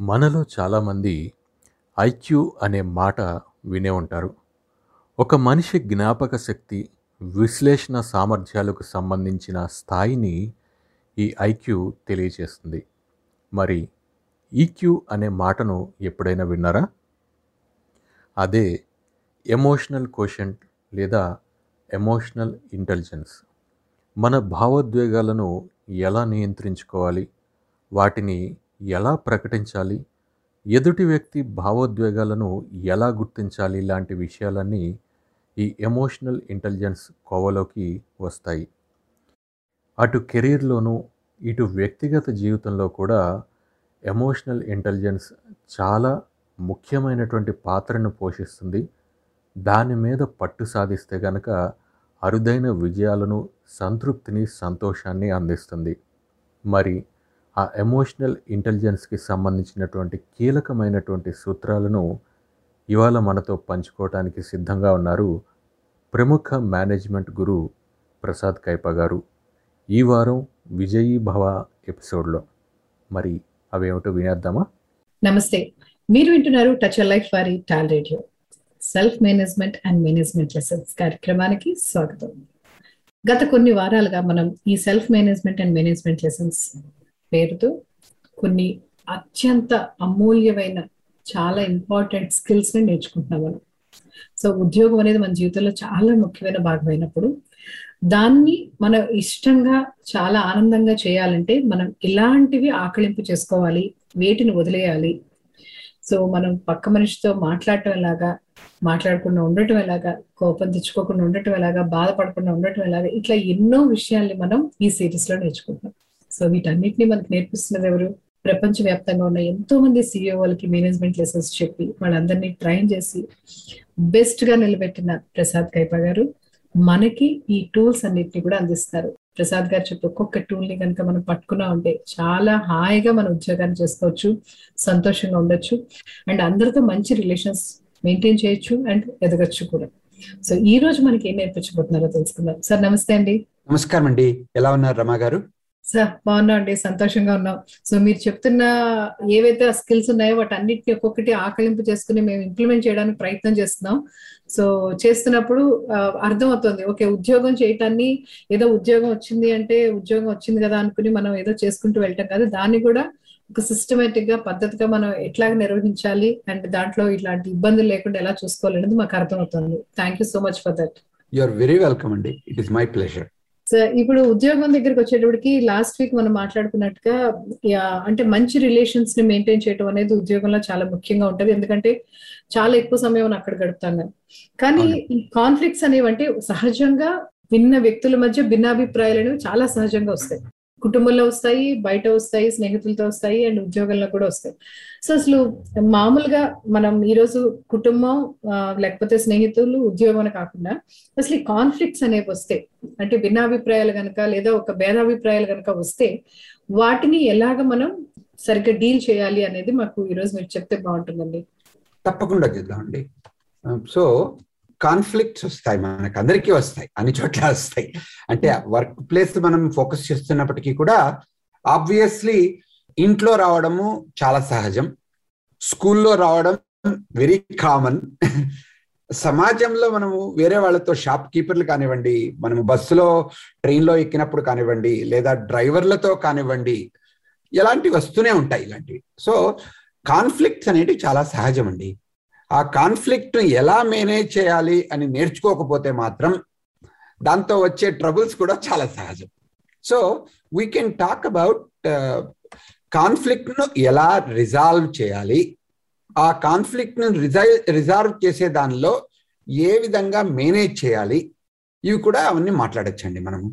మనలో చాలామంది ఐక్యూ అనే మాట వినే ఉంటారు. ఒక మనిషి జ్ఞాపక శక్తి విశ్లేషణ సామర్థ్యాలకు సంబంధించిన స్థాయిని ఈ ఐక్యూ తెలియజేస్తుంది మరి ఈక్యూ అనే మాటను ఎప్పుడైనా విన్నారా? అదే ఎమోషనల్ కోషంట్ లేదా ఎమోషనల్ ఇంటెలిజెన్స్. మన భావోద్వేగాలను ఎలా నియంత్రించుకోవాలి? వాటిని ఎలా ప్రకటించాలి? ఎదుటి వ్యక్తి భావోద్వేగాలను ఎలా గుర్తించాలి? లాంటి విషయాలన్నీ ఈ ఎమోషనల్ ఇంటెలిజెన్స్ కోవలోకి వస్తాయి. అటు కెరీర్లోనూ ఇటు వ్యక్తిగత జీవితంలో కూడా ఎమోషనల్ ఇంటెలిజెన్స్ చాలా ముఖ్యమైనటువంటి పాత్రను పోషిస్తుంది. దాని మీద పట్టు సాధిస్తే గనక అరుదైన విజయాలను సంతృప్తిని సంతోషాన్ని అందిస్తుంది. మరి ఆ ఎమోషనల్ ఇంటెలిజెన్స్కి సంబంధించినటువంటి కీలకమైనటువంటి సూత్రాలను ఇవాళ మనతో పంచుకోవటానికి సిద్ధంగా ఉన్నారు ప్రముఖ మేనేజ్మెంట్ గురు ప్రసాద్ కైప గారు. ఈ వారం విజయీ భవ ఎపిసోడ్లో. మరి అవేమిటో వినేద్దామా? నమస్తే. మీరు వింటున్నారు టచ్ లైఫ్ వారి TAL radio. Self management and management lessons కార్యక్రమానికి స్వాగతం. గత కొన్ని వారాలుగా మనం ఈ self management and management lessons పేరుతో కొన్ని అత్యంత అమూల్యమైన చాలా ఇంపార్టెంట్ స్కిల్స్ని నేర్చుకుంటున్నాం మనం. సో ఉద్యోగం అనేది మన జీవితంలో చాలా ముఖ్యమైన భాగమైనప్పుడు దాన్ని మనం ఇష్టంగా చాలా ఆనందంగా చేయాలంటే మనం ఇలాంటివి ఆకలింపు చేసుకోవాలి వేటిని వదిలేయాలి. సో మనం పక్క మనిషితో మాట్లాడటం ఎలాగా మాట్లాడకుండా ఉండటం ఎలాగా కోపం తెచ్చుకోకుండా ఉండటం ఎలాగా బాధపడకుండా ఉండటం ఎలాగా ఇట్లా ఎన్నో విషయాల్ని మనం ఈ సిరీస్లో నేర్చుకుంటాం సో వీటన్నిటిని మనకు నేర్పిస్తున్నది ఎవరు? ప్రపంచవ్యాప్తంగా ఉన్న ఎంతో మంది సిఇఓలకి మేనేజ్మెంట్ లెసన్స్ చెప్పి వాళ్ళందరినీ ట్రైన్ చేసి బెస్ట్గా నిలబెట్టిన ప్రసాద్ కైపా గారు. మనకి ఈ టూల్స్ అన్నిటిని కూడా అందిస్తారు. ప్రసాద్ గారు చెప్పి ఒక్కొక్క టూల్ని కనుక మనం పట్టుకున్నా ఉంటే చాలా హాయిగా మన ఉద్యోగాన్ని చేసుకోవచ్చు సంతోషంగా ఉండొచ్చు అండ్ అందరితో మంచి రిలేషన్స్ మెయింటైన్ చేయొచ్చు అండ్ ఎదగచ్చు కూడా. సో ఈ రోజు మనకి ఏం నేర్పించబోతున్నారో తెలుసుకుందాం. సార్ నమస్తే అండి. నమస్కారం అండి ఎలా ఉన్నారు రమా గారు? సార్ బాగున్నాం అండి సంతోషంగా ఉన్నాం. సో మీరు చెప్తున్న ఏవైతే ఆ స్కిల్స్ ఉన్నాయో వాటి అన్నిటిని ఒక్కొక్కటి ఆకలింపు చేసుకుని మేము ఇంప్లిమెంట్ చేయడానికి ప్రయత్నం చేస్తున్నాం. సో చేస్తున్నప్పుడు అర్థం అవుతుంది ఓకే ఉద్యోగం చేయటాన్ని ఏదో ఉద్యోగం వచ్చింది అంటే ఉద్యోగం వచ్చింది కదా అనుకుని మనం ఏదో చేసుకుంటూ వెళ్ళటం కాదు. దాన్ని కూడా ఒక సిస్టమేటిక్గా పద్ధతిగా మనం ఎట్లాగ నిర్వహించాలి అండ్ దాంట్లో ఇట్లాంటి ఇబ్బందులు లేకుండా ఎలా చూసుకోవాలనేది మాకు అర్థమవుతుంది. Thank you so much for that you are very welcome అండి. It is my pleasure sir ఇప్పుడు ఉద్యోగం దగ్గరికి వచ్చేటప్పటికి లాస్ట్ వీక్ మనం మాట్లాడుకున్నట్టుగా అంటే మంచి రిలేషన్స్ని మెయింటైన్ చేయడం అనేది ఉద్యోగంలో చాలా ముఖ్యంగా ఉంటది. ఎందుకంటే చాలా ఎక్కువ సమయం అక్కడ గడుపుతాం కానీ ఈ కాన్ఫ్లిక్ట్స్ అనేవి అంటే సహజంగా భిన్న వ్యక్తుల మధ్య భిన్నాభిప్రాయాలు అనేవి చాలా సహజంగా వస్తాయి. కుటుంబంలో వస్తాయి బయట వస్తాయి స్నేహితులతో వస్తాయి అండ్ ఉద్యోగంలో కూడా వస్తాయి. సో అసలు మామూలుగా మనం ఈరోజు కుటుంబం లేకపోతే స్నేహితులు ఉద్యోగం కాకుండా అసలు ఈ కాన్ఫ్లిక్ట్స్ అనేవి వస్తాయి అంటే భిన్నాభిప్రాయాలు కనుక లేదా ఒక భేదాభిప్రాయాలు కనుక వస్తే వాటిని ఎలాగ మనం సరిగ్గా డీల్ చేయాలి అనేది మాకు ఈరోజు మీరు చెప్తే బాగుంటుందండి. తప్పకుండా చేద్దామండి. సో కాన్ఫ్లిక్ట్స్ వస్తాయి మనకు అందరికీ వస్తాయి అన్ని చోట్ల వస్తాయి. అంటే వర్క్ ప్లేస్ మనం ఫోకస్ చేస్తున్నప్పటికీ కూడా ఆబ్వియస్లీ ఇంట్లో రావడము చాలా సహజం. స్కూల్లో రావడం వెరీ కామన్. సమాజంలో మనము వేరే వాళ్ళతో షాప్ కీపర్లు కానివ్వండి మనము బస్సులో ట్రైన్లో ఎక్కినప్పుడు కానివ్వండి లేదా డ్రైవర్లతో కానివ్వండి ఇలాంటివి వస్తూనే ఉంటాయి ఇలాంటివి. సో కాన్ఫ్లిక్ట్స్ అనేవి చాలా సహజం అండి ఆ కాన్ఫ్లిక్ట్ ఎలా మేనేజ్ చేయాలి అని నేర్చుకోకపోతే మాత్రం దాంతో వచ్చే ట్రబుల్స్ కూడా చాలా సహజం. So we can talk about కాన్ఫ్లిక్ట్ను ఎలా రిజాల్వ్ చేయాలి? ఆ కాన్ఫ్లిక్ట్ను రిజై రిజాల్వ్ చేసే దానిలో ఏ విధంగా మేనేజ్ చేయాలి? ఇవి కూడా అవన్నీ మాట్లాడచ్చండి మనము.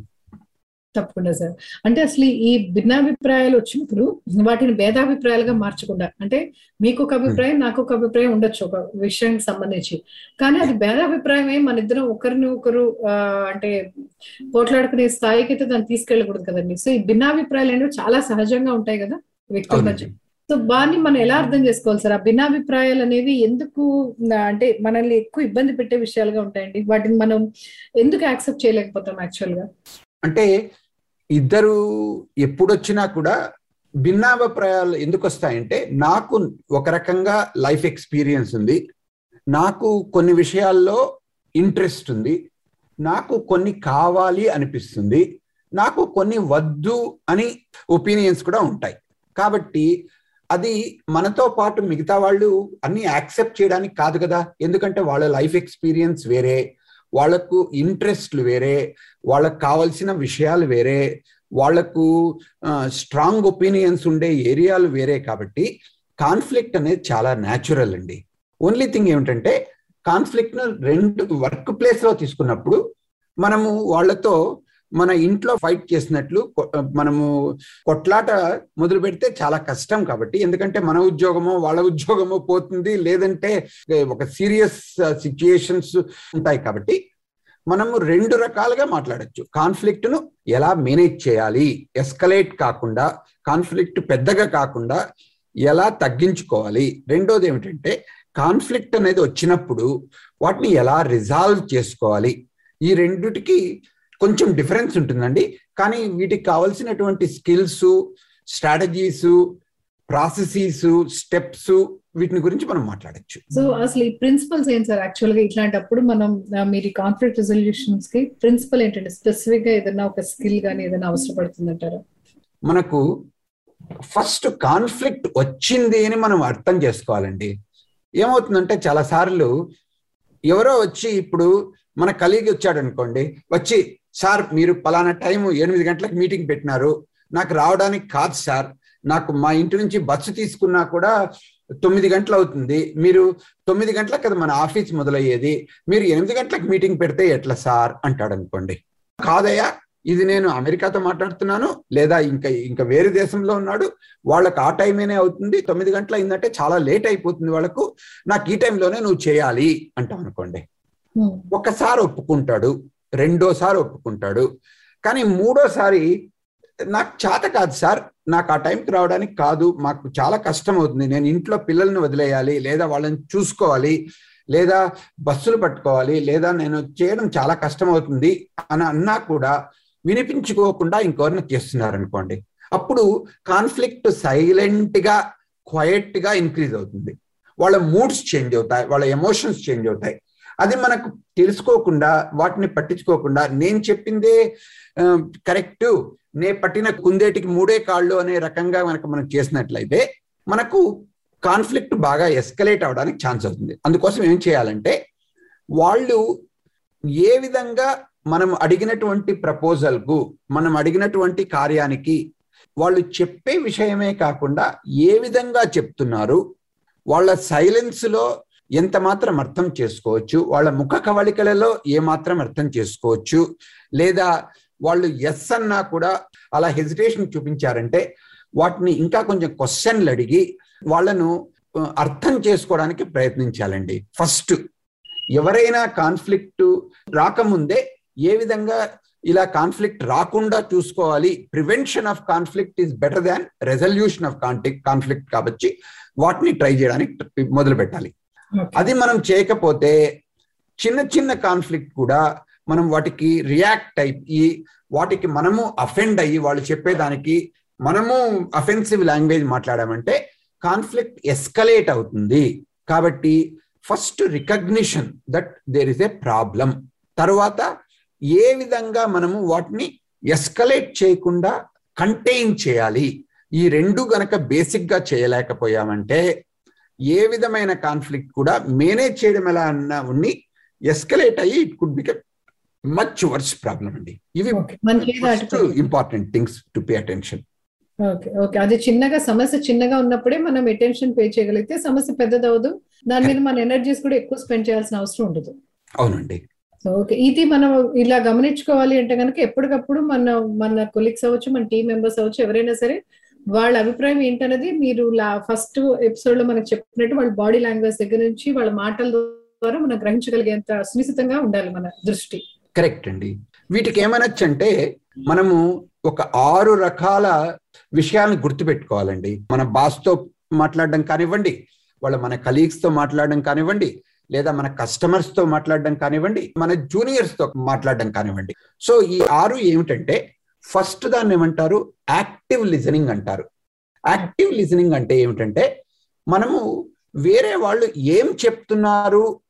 తప్పకుండా సార్. అంటే అసలు ఈ భిన్నాభిప్రాయాలు వచ్చినప్పుడు వాటిని భేదాభిప్రాయాలుగా మార్చకుండా అంటే మీకు ఒక అభిప్రాయం నాకు ఒక అభిప్రాయం ఉండొచ్చు ఒక విషయానికి సంబంధించి. కానీ అది భేదాభిప్రాయమే మన ఇద్దరం ఒకరిని ఒకరు అంటే పోట్లాడుకునే స్థాయికి అయితే దాన్ని తీసుకెళ్ళకూడదు కదండి. సో ఈ భిన్నాభిప్రాయాలు అనేవి చాలా సహజంగా ఉంటాయి కదా వ్యక్తుల మధ్య. సో దాన్ని మనం ఎలా అర్థం చేసుకోవాలి సార్? ఆ భిన్నాభిప్రాయాలు అనేవి ఎందుకు అంటే మనల్ని ఎక్కువ ఇబ్బంది పెట్టే విషయాలుగా ఉంటాయండి? వాటిని మనం ఎందుకు యాక్సెప్ట్ చేయలేకపోతాం యాక్చువల్గా అంటే ఇద్దరు ఎప్పుడొచ్చినా కూడా భిన్నాభిప్రాయాలు ఎందుకు వస్తాయంటే నాకు ఒక రకంగా లైఫ్ ఎక్స్పీరియన్స్ ఉంది. నాకు కొన్ని విషయాల్లో ఇంట్రెస్ట్ ఉంది. నాకు కొన్ని కావాలి అనిపిస్తుంది. నాకు కొన్ని వద్దు అని ఒపీనియన్స్ కూడా ఉంటాయి. కాబట్టి అది మనతో పాటు మిగతా వాళ్ళు అన్ని యాక్సెప్ట్ చేయడానికి కాదు కదా. ఎందుకంటే వాళ్ళ లైఫ్ ఎక్స్పీరియన్స్ వేరే. వాళ్ళకు ఇంట్రెస్ట్లు వేరే వాళ్ళకు కావాల్సిన విషయాలు వేరే వాళ్ళకు స్ట్రాంగ్ ఒపీనియన్స్ ఉండే ఏరియాలు వేరే కాబట్టి కాన్ఫ్లిక్ట్ అనేది చాలా న్యాచురల్ అండి. ఓన్లీ థింగ్ ఏమిటంటే కాన్ఫ్లిక్ట్ను రెండు వర్క్ ప్లేస్లో తీసుకున్నప్పుడు మనము వాళ్ళతో మన ఇంట్లో ఫైట్ చేసినట్లు మనము కొట్లాట మొదలు పెడితే చాలా కష్టం కాబట్టి. ఎందుకంటే మన ఉద్యోగమో వాళ్ళ ఉద్యోగమో పోతుంది. లేదంటే ఒక సీరియస్ సిచ్యుయేషన్స్ ఉంటాయి కాబట్టి మనము రెండు రకాలుగా మాట్లాడచ్చు. కాన్ఫ్లిక్ట్ను ఎలా మేనేజ్ చేయాలి? ఎస్కలేట్ కాకుండా కాన్ఫ్లిక్ట్ పెద్దగా కాకుండా ఎలా తగ్గించుకోవాలి? రెండోది ఏమిటంటే కాన్ఫ్లిక్ట్ అనేది వచ్చినప్పుడు వాటిని ఎలా రిజాల్వ్ చేసుకోవాలి? ఈ రెండుటికి కొంచెం డిఫరెన్స్ ఉంటుందండి. కానీ వీటికి కావాల్సినటువంటి స్కిల్స్ స్ట్రాటజీస్ ప్రాసెసీస్ స్టెప్స్ వీటిని గురించి మనం మాట్లాడచ్చు. సో అసలు ఈ ప్రిన్సిపల్స్ ఏంటి సార్? యాక్చువల్గా ఇట్లాంటప్పుడు మనం మీరు కాన్ఫ్లిక్ట్ రిజల్యూషన్స్కి ప్రిన్సిపల్ ఏంటంటే స్పెసిఫిక్గా ఏదైనా ఒక స్కిల్ కానీ ఏదైనా అవసరపడుతుందంటారా? మనకు ఫస్ట్ కాన్ఫ్లిక్ట్ వచ్చింది అని మనం అర్థం చేసుకోవాలండి. ఏమవుతుందంటే చాలా సార్లు ఎవరో వచ్చి ఇప్పుడు మన కలిగి వచ్చాడు అనుకోండి వచ్చి సార్ మీరు పలానా టైం ఎనిమిది గంటలకు మీటింగ్ పెట్టినారు. నాకు రావడానికి కాదు సార్. నాకు మా ఇంటి నుంచి బస్సు తీసుకున్నా కూడా తొమ్మిది గంటలు అవుతుంది. మీరు తొమ్మిది గంటలకు కదా మన ఆఫీస్ మొదలయ్యేది. మీరు ఎనిమిది గంటలకు మీటింగ్ పెడితే ఎట్లా సార్? అంటాడు అనుకోండి. కాదయ్యా ఇది నేను అమెరికాతో మాట్లాడుతున్నాను. లేదా ఇంకా ఇంకా వేరే దేశంలో ఉన్నాడు. వాళ్ళకి ఆ టైమేనే అవుతుంది. తొమ్మిది గంటలు అయిందంటే చాలా లేట్ అయిపోతుంది వాళ్ళకు. నాకు ఈ టైంలోనే నువ్వు చేయాలి అంటాం అనుకోండి. ఒకసారి ఒప్పుకుంటాడు. రెండోసారి ఒప్పుకుంటాడు. కానీ మూడోసారి నాకు చేత కాదు సార్. నాకు ఆ టైంకి రావడానికి కాదు. మాకు చాలా కష్టం అవుతుంది నేను ఇంట్లో పిల్లల్ని వదిలేయాలి లేదా వాళ్ళని చూసుకోవాలి లేదా బస్సులు పట్టుకోవాలి లేదా నేను చేయడం చాలా కష్టం అవుతుంది అని అన్నా కూడా వినిపించుకోకుండా ఇంకెవరిని చేస్తున్నారు అనుకోండి అప్పుడు కాన్ఫ్లిక్ట్ సైలెంట్గా క్వయట్గా ఇంక్రీజ్ అవుతుంది. వాళ్ళ మూడ్స్ చేంజ్ అవుతాయి వాళ్ళ ఎమోషన్స్ చేంజ్ అవుతాయి. అది మనకు తెలుసుకోకుండా వాటిని పట్టించుకోకుండా నేను చెప్పిందే కరెక్ట్. నే పట్టిన కుందేటికి మూడే కాళ్ళు అనే రకంగా మనకు మనం చేసినట్లయితే మనకు కాన్ఫ్లిక్ట్ బాగా ఎస్కలేట్ అవడానికి ఛాన్స్ అవుతుంది. అందుకోసం ఏం చేయాలంటే వాళ్ళు ఏ విధంగా మనం అడిగినటువంటి ప్రపోజల్కు మనం అడిగినటువంటి కార్యానికి వాళ్ళు చెప్పే విషయమే కాకుండా ఏ విధంగా చెప్తున్నారు వాళ్ళ సైలెన్స్లో ఎంత మాత్రం అర్థం చేసుకోవచ్చు? వాళ్ళ ముఖ కవళికలలో ఏ మాత్రం అర్థం చేసుకోవచ్చు? లేదా వాళ్ళు ఎస్ అన్నా కూడా అలా హెజిటేషన్ చూపించారంటే వాటిని ఇంకా కొంచెం క్వశ్చన్లు అడిగి వాళ్ళను అర్థం చేసుకోవడానికి ప్రయత్నించాలండి. ఫస్ట్ ఎవరైనా కాన్ఫ్లిక్ట్ రాకముందే ఏ విధంగా ఇలా కాన్ఫ్లిక్ట్ రాకుండా చూసుకోవాలి? Prevention of conflict is better than resolution of conflict conflict కాబట్టి వాటిని ట్రై చేయడానికి మొదలు పెట్టాలి అది మనం చేయకపోతే చిన్న చిన్న కాన్ఫ్లిక్ట్ కూడా మనం వాటికి రియాక్ట్ అయ్యి వాటికి మనము అఫెండ్ అయ్యి వాళ్ళు చెప్పేదానికి మనము అఫెన్సివ్ లాంగ్వేజ్ మాట్లాడామంటే కాన్ఫ్లిక్ట్ ఎస్కలేట్ అవుతుంది. కాబట్టి first recognition that there is a problem తర్వాత ఏ విధంగా మనము వాటిని ఎస్కలేట్ చేయకుండా కంటైన్ చేయాలి. ఈ రెండు గనక బేసిక్గా చేయలేకపోయామంటే ఏ విధమైన కాన్ఫ్లిక్ట్ కూడా మేనేజ్ చేయడం ఎలా అన్నా ఉండి ఎస్కలేట్ అయ్యి it could become much worse problem అండి. ఇవి important things to pay attention okay okay అది చిన్నగా సమస్య చిన్నగా ఉన్నప్పుడే మనం అటెన్షన్ పే చేయగలిగితే సమస్య పెద్దదవదు దాని మీద మన ఎనర్జీస్ కూడా ఎక్కువ స్పెండ్ చేయాల్సిన అవసరం ఉండదు. అవునండి. ఓకే ఇది మనం ఇలా గమనించుకోవాలి అంటే కనుక ఎప్పటికప్పుడు మన మన కొలీగ్స్ అవ్వచ్చు మన టీం మెంబర్స్ అవ్వచ్చు ఎవరైనా సరే వాళ్ళ అభిప్రాయం ఏంటనేది మీరు ఫస్ట్ ఎపిసోడ్లో మనకు చెప్పినట్టు వాళ్ళ బాడీ లాంగ్వేజ్ దగ్గర నుంచి వాళ్ళ మాటల ద్వారా మనం గ్రహించగలిగేంత సునిశ్చితంగా ఉండాలి మన దృష్టి. కరెక్ట్ అండి. వీటికి ఏమనొచ్చు అంటే మనము ఒక ఆరు రకాల విషయాలను గుర్తుపెట్టుకోవాలండి. మన బాస్తో మాట్లాడడం కానివ్వండి వాళ్ళ మన కలీగ్స్తో మాట్లాడడం కానివ్వండి లేదా మన కస్టమర్స్తో మాట్లాడడం కానివ్వండి మన జూనియర్స్తో మాట్లాడడం కానివ్వండి. సో ఈ ఆరు ఏమిటంటే ఫస్ట్ దాన్ని ఏమంటారు? యాక్టివ్ లిజనింగ్ అంటారు. యాక్టివ్ లిజనింగ్ అంటే ఏమిటంటే మనము వేరే వాళ్ళు ఏం చెప్తున్నారు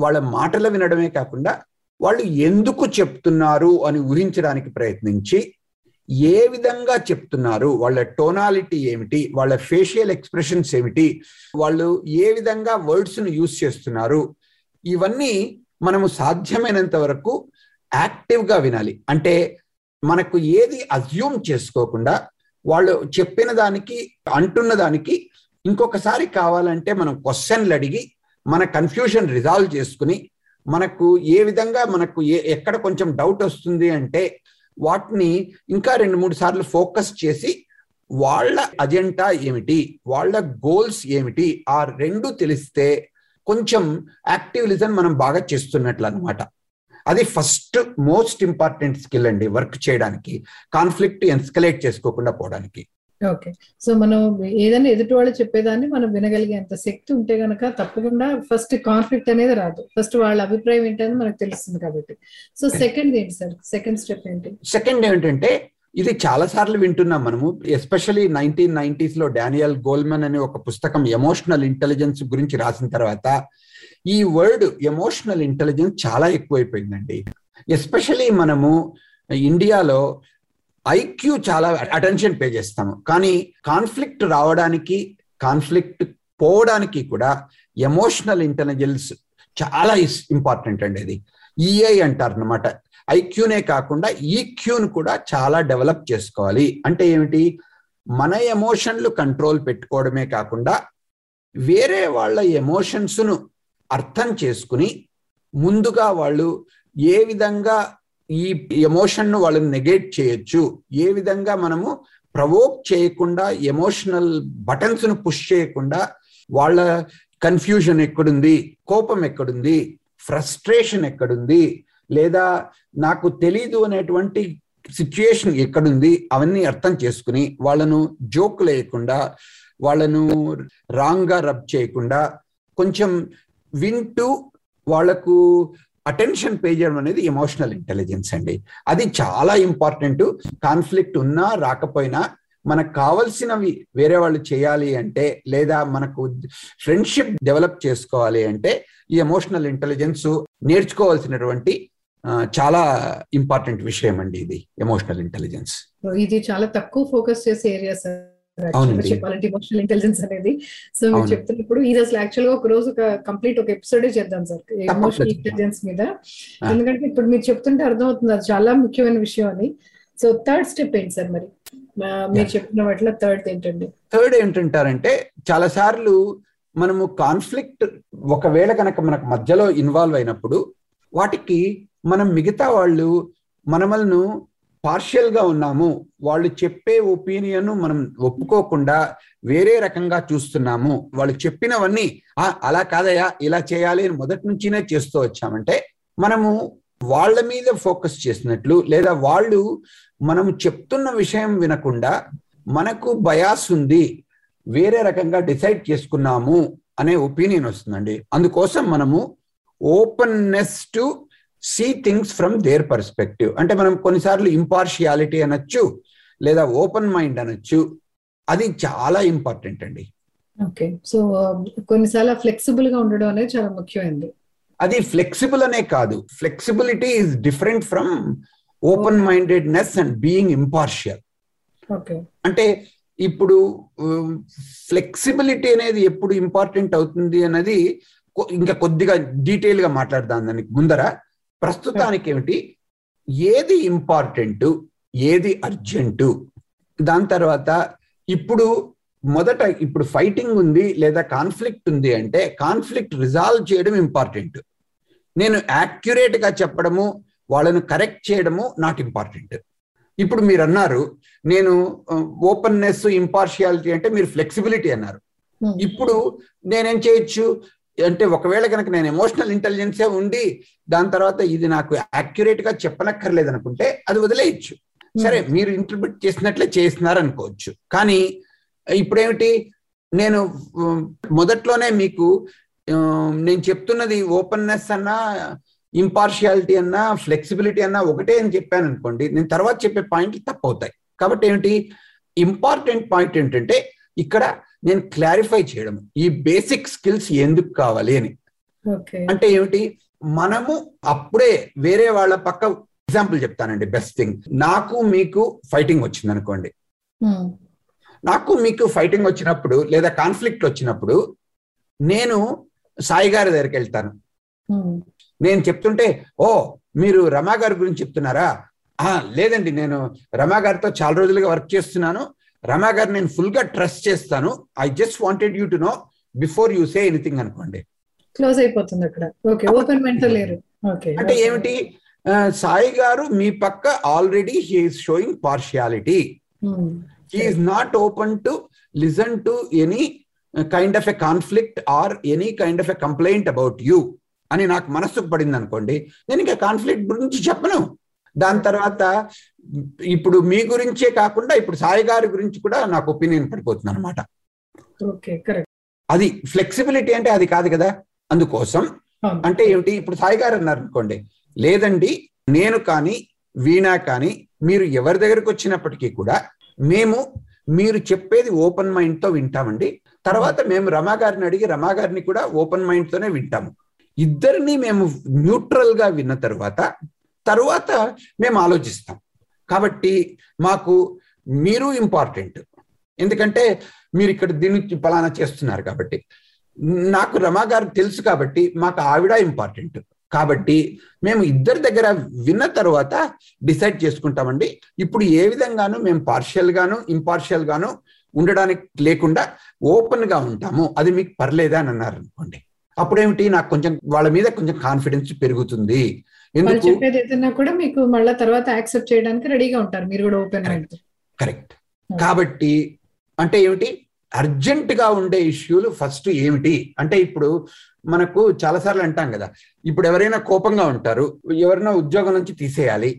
వాళ్ళ మాటలు వినడమే కాకుండా వాళ్ళు ఎందుకు చెప్తున్నారు అని ఊహించడానికి ప్రయత్నించి ఏ విధంగా చెప్తున్నారు వాళ్ళ టోనాలిటీ ఏమిటి వాళ్ళ ఫేషియల్ ఎక్స్ప్రెషన్స్ ఏమిటి వాళ్ళు ఏ విధంగా వర్డ్స్ను యూస్ యూజ్ చేస్తున్నారు ఇవన్నీ మనము సాధ్యమైనంత వరకు యాక్టివ్గా వినాలి. అంటే మనకు ఏది అజ్యూమ్ చేసుకోకుండా వాళ్ళు చెప్పిన దానికి అంటున్న దానికి ఇంకొకసారి కావాలంటే మనం క్వశ్చన్లు అడిగి మన కన్ఫ్యూషన్ రిజాల్వ్ చేసుకుని మనకు ఏ విధంగా మనకు ఏ ఎక్కడ కొంచెం డౌట్ వస్తుంది అంటే వాటిని ఇంకా రెండు మూడు సార్లు ఫోకస్ చేసి వాళ్ళ అజెండా ఏమిటి వాళ్ళ గోల్స్ ఏమిటి ఆ రెండు తెలిస్తే కొంచెం యాక్టివ్ లిజన్ మనం బాగా చేస్తున్నట్లు అనమాట అది ఫస్ట్ మోస్ట్ ఇంపార్టెంట్ స్కిల్ అండి వర్క్ చేయడానికి కాన్ఫ్లిక్ట్ ఎస్కలేట్ చేసుకోకుండా పోవడానికి. ఓకే. సో మనం ఏదైనా ఎదుటి వాళ్ళు చెప్పేదాన్ని మనం వినగలిగేంత శక్తి ఉంటే గనక తప్పకుండా ఫస్ట్ కాన్ఫ్లిక్ట్ అనేది రాదు. ఫస్ట్ వాళ్ళ అభిప్రాయం ఏంటని మనకు తెలుస్తుంది కాబట్టి. సో సెకండ్ ఏంటి సార్? సెకండ్ స్టెప్ ఏంటి? సెకండ్ ఏంటంటే ఇది చాలా సార్లు వింటున్నాం మనము ఎస్పెషలీ నైన్టీన్ నైన్టీస్లో డానియల్ గోల్మన్ అనే ఒక పుస్తకం ఎమోషనల్ ఇంటెలిజెన్స్ గురించి రాసిన తర్వాత ఈ వర్డ్ ఎమోషనల్ ఇంటెలిజెన్స్ చాలా ఎక్కువైపోయిందండి. ఎస్పెషలీ మనము ఇండియాలో ఐక్యూ చాలా అటెన్షన్ పే చేస్తాము. కానీ కాన్ఫ్లిక్ట్ రావడానికి కాన్ఫ్లిక్ట్ పోవడానికి కూడా ఎమోషనల్ ఇంటెలిజెన్స్ చాలా ఇంపార్టెంట్ అండి అది. ఈఐ అంటారు అనమాట ఐక్యూనే కాకుండా ఈక్యూను కూడా చాలా డెవలప్ చేసుకోవాలి. అంటే ఏమిటి? మన ఎమోషన్లు కంట్రోల్ పెట్టుకోవడమే కాకుండా వేరే వాళ్ళ ఎమోషన్స్ను అర్థం చేసుకుని ముందుగా వాళ్ళు ఏ విధంగా ఈ ఎమోషన్ను వాళ్ళని నెగేట్ చేయొచ్చు ఏ విధంగా మనము ప్రవోక్ చేయకుండా ఎమోషనల్ బటన్స్ను పుష్ చేయకుండా వాళ్ళ కన్ఫ్యూజన్ ఎక్కడుంది కోపం ఎక్కడుంది ఫ్రస్ట్రేషన్ ఎక్కడుంది లేదా నాకు తెలీదు అనేటువంటి సిచ్యుయేషన్ ఎక్కడుంది అవన్నీ అర్థం చేసుకుని వాళ్ళను జోక్ లేకుండా వాళ్ళను రాంగ్గా రబ్ చేయకుండా కొంచెం వింటూ వాళ్ళకు అటెన్షన్ పే చేయడం అనేది ఎమోషనల్ ఇంటెలిజెన్స్ అండి. అది చాలా ఇంపార్టెంట్ కాన్ఫ్లిక్ట్ ఉన్నా రాకపోయినా మనకు కావలసినవి వేరే వాళ్ళు చేయాలి అంటే లేదా మనకు ఫ్రెండ్షిప్ డెవలప్ చేసుకోవాలి అంటే ఈ ఎమోషనల్ ఇంటెలిజెన్స్ నేర్చుకోవాల్సినటువంటి చాలా ఇంపార్టెంట్ విషయం అండి ఇది ఎమోషనల్ ఇంటెలిజెన్స్ ఇది చాలా తక్కువ ఫోకస్ చేసే ఏరియా సార్. చెప్పాలంటే ఎమోషనల్ ఇంటెలిజెన్స్ అనేది. సో మీరు చెప్తున్నప్పుడు ఇది అసలు యాక్చువల్గా ఒక రోజు ఒక కంప్లీట్ ఒక ఎపిసోడే చేద్దాం సార్. ఎమోషనల్ ఇంటెలిజెన్స్ మీద. ఎందుకంటే ఇప్పుడు మీరు చెప్తుంటే అర్థమవుతుంది. అది చాలా ముఖ్యమైన విషయం అని. సో థర్డ్ స్టెప్ ఏంటి సార్ మరి? మీరు చెప్పిన వాటిలో థర్డ్ ఏంటండి? థర్డ్ ఏంటంటారంటే చాలా సార్లు మనము కాన్ఫ్లిక్ట్ ఒకవేళ కనుక మనకు మధ్యలో ఇన్వాల్వ్ అయినప్పుడు వాటికి మనం మిగతా వాళ్ళు మనమలను పార్షియల్గా ఉన్నాము. వాళ్ళు చెప్పే ఒపీనియన్ మనం ఒప్పుకోకుండా వేరే రకంగా చూస్తున్నాము. వాళ్ళు చెప్పినవన్నీ అలా కాదయా ఇలా చేయాలి అని మొదటి నుంచినే చేస్తూ వచ్చామంటే మనము వాళ్ళ మీద ఫోకస్ చేసినట్లు లేదా వాళ్ళు మనం చెప్తున్న విషయం వినకుండా మనకు బయాస్ ఉంది వేరే రకంగా డిసైడ్ చేసుకున్నాము అనే ఒపీనియన్ వస్తుందండి. అందుకోసం మనము openness to see things from their perspective అంటే మనం కొన్నిసార్లు ఇంపార్షియాలిటీ అనొచ్చు లేదా ఓపెన్ మైండ్ అనొచ్చు. అది చాలా ఇంపార్టెంట్ అండి. ఓకే సో కొన్నిసార్లు ఫ్లెక్సిబుల్గా ఉండడం అనేది చాలా ముఖ్యమైనది. అది ఫ్లెక్సిబుల్ అనే కాదు. Flexibility is different from open mindedness and being impartial అంటే ఇప్పుడు ఫ్లెక్సిబిలిటీ అనేది ఎప్పుడు ఇంపార్టెంట్ అవుతుంది అన్నది ఇంకా కొద్దిగా డీటెయిల్గా మాట్లాడదాం దానికి ముందర. ప్రస్తుతానికి ఏమిటి ఏది ఇంపార్టెంట్ ఏది అర్జెంటు? దాని తర్వాత ఇప్పుడు మొదట ఇప్పుడు ఫైటింగ్ ఉంది లేదా కాన్ఫ్లిక్ట్ ఉంది అంటే కాన్ఫ్లిక్ట్ రిజాల్వ్ చేయడం ఇంపార్టెంట్. నేను యాక్యురేట్గా చెప్పడము వాళ్ళను కరెక్ట్ చేయడము నాట్ ఇంపార్టెంట్. ఇప్పుడు మీరు అన్నారు నేను ఓపెన్నెస్ ఇంపార్షియాలిటీ అంటే మీరు ఫ్లెక్సిబిలిటీ అన్నారు. ఇప్పుడు నేనేం చేయొచ్చు? అంటే ఒకవేళ కనుక నేను ఎమోషనల్ ఇంటెలిజెన్సే ఉండి దాని తర్వాత ఇది నాకు యాక్యురేట్గా చెప్పనక్కర్లేదు అనుకుంటే అది వదిలేయచ్చు. సరే మీరు ఇంటర్ప్రిట్ చేసినట్లే చేస్తున్నారు అనుకోవచ్చు కానీ ఇప్పుడేమిటి? నేను మొదట్లోనే మీకు నేను చెప్తున్నది ఓపెన్నెస్ అన్నా ఇంపార్షియాలిటీ అన్నా ఫ్లెక్సిబిలిటీ అన్నా ఒకటే అని చెప్పాను అనుకోండి నేను తర్వాత చెప్పే పాయింట్లు తప్పు అవుతాయి కాబట్టి ఏమిటి? ఇంపార్టెంట్ పాయింట్ ఏంటంటే ఇక్కడ నేను క్లారిఫై చేయడం ఈ బేసిక్ స్కిల్స్ ఎందుకు కావాలి అని. అంటే ఏమిటి? మనము అప్పుడే వేరే వాళ్ళ పక్క ఎగ్జాంపుల్ చెప్తానండి బెస్ట్ థింగ్ నాకు మీకు ఫైటింగ్ వచ్చింది అనుకోండి. నాకు మీకు ఫైటింగ్ వచ్చినప్పుడు లేదా కాన్ఫ్లిక్ట్ వచ్చినప్పుడు నేను సాయి గారి దగ్గరికి వెళ్తాను. నేను చెప్తుంటే ఓ మీరు రమా గారి గురించి చెప్తున్నారా? లేదండి నేను రమా గారితో చాలా రోజులుగా వర్క్ చేస్తున్నాను. రమా గారు నేను ఫుల్గా ట్రస్ట్ చేస్తాను. I just wanted you to know before you say anything అనుకోండి. క్లోజ్ అయిపోతుంది అక్కడ. ఓకే ఓపెన్ మైండ్తో లేరు. ఓకే. అంటే ఏమిటి? సాయి గారు మీ పక్క already he's showing partiality he's not open to listen to any kind of a conflict or any kind of a complaint about you అని నాకు మనస్సుకు పడింది అనుకోండి నేను ఇంకా కాన్ఫ్లిక్ట్ గురించి చెప్పను. దాని తర్వాత ఇప్పుడు మీ గురించే కాకుండా ఇప్పుడు సాయి గారి గురించి కూడా నాకు ఒపీనియన్ పడిపోతుంది అనమాట అది ఫ్లెక్సిబిలిటీ అంటే అది కాదు కదా అందుకోసం. అంటే ఏమిటి ఇప్పుడు సాయి గారు అన్నారు అనుకోండి లేదండి నేను కానీ వీణా కానీ మీరు ఎవరి దగ్గరకు వచ్చినప్పటికీ కూడా మేము మీరు చెప్పేది ఓపెన్ మైండ్తో వింటామండి. తర్వాత మేము రమా గారిని అడిగి రమా గారిని కూడా ఓపెన్ మైండ్ తోనే వింటాము. ఇద్దరిని మేము న్యూట్రల్గా విన్న తర్వాత తర్వాత మేము ఆలోచిస్తాం. కాబట్టి మాకు మీరు ఇంపార్టెంట్ ఎందుకంటే మీరు ఇక్కడ దీని పలానా చేస్తున్నారు కాబట్టి. నాకు రమా గారు తెలుసు కాబట్టి మాకు ఆవిడ ఇంపార్టెంట్ కాబట్టి మేము ఇద్దరి దగ్గర విన్న తర్వాత డిసైడ్ చేసుకుంటామండి. ఇప్పుడు ఏ విధంగానూ మేము పార్షియల్గాను ఇంపార్షియల్గాను గాను ఉండడానికి లేకుండా ఓపెన్గా ఉంటాము. అది మీకు పర్లేదా అని అన్నారు అనుకోండి. అప్పుడేమిటి? నాకు కొంచెం వాళ్ళ మీద కొంచెం కాన్ఫిడెన్స్ పెరుగుతుంది. వాళ్ళు చెప్పేది ఏదైనా కూడా మీకు మళ్ళీ తర్వాత యాక్సెప్ట్ చేయడానికి రెడీగా ఉంటారు. మీరు కూడా ఓపెన్ మైండ్ కరెక్ట్ కాబట్టి అంటే ఏమిటి? అర్జెంట్గా ఉండే ఇష్యూలు ఫస్ట్ ఏమిటి? అంటే ఇప్పుడు మనకు చాలాసార్లు అంటాం కదా ఇప్పుడు ఎవరైనా కోపంగా ఉంటారు ఎవరైనా ఉద్యోగం నుంచి తీసేయాలి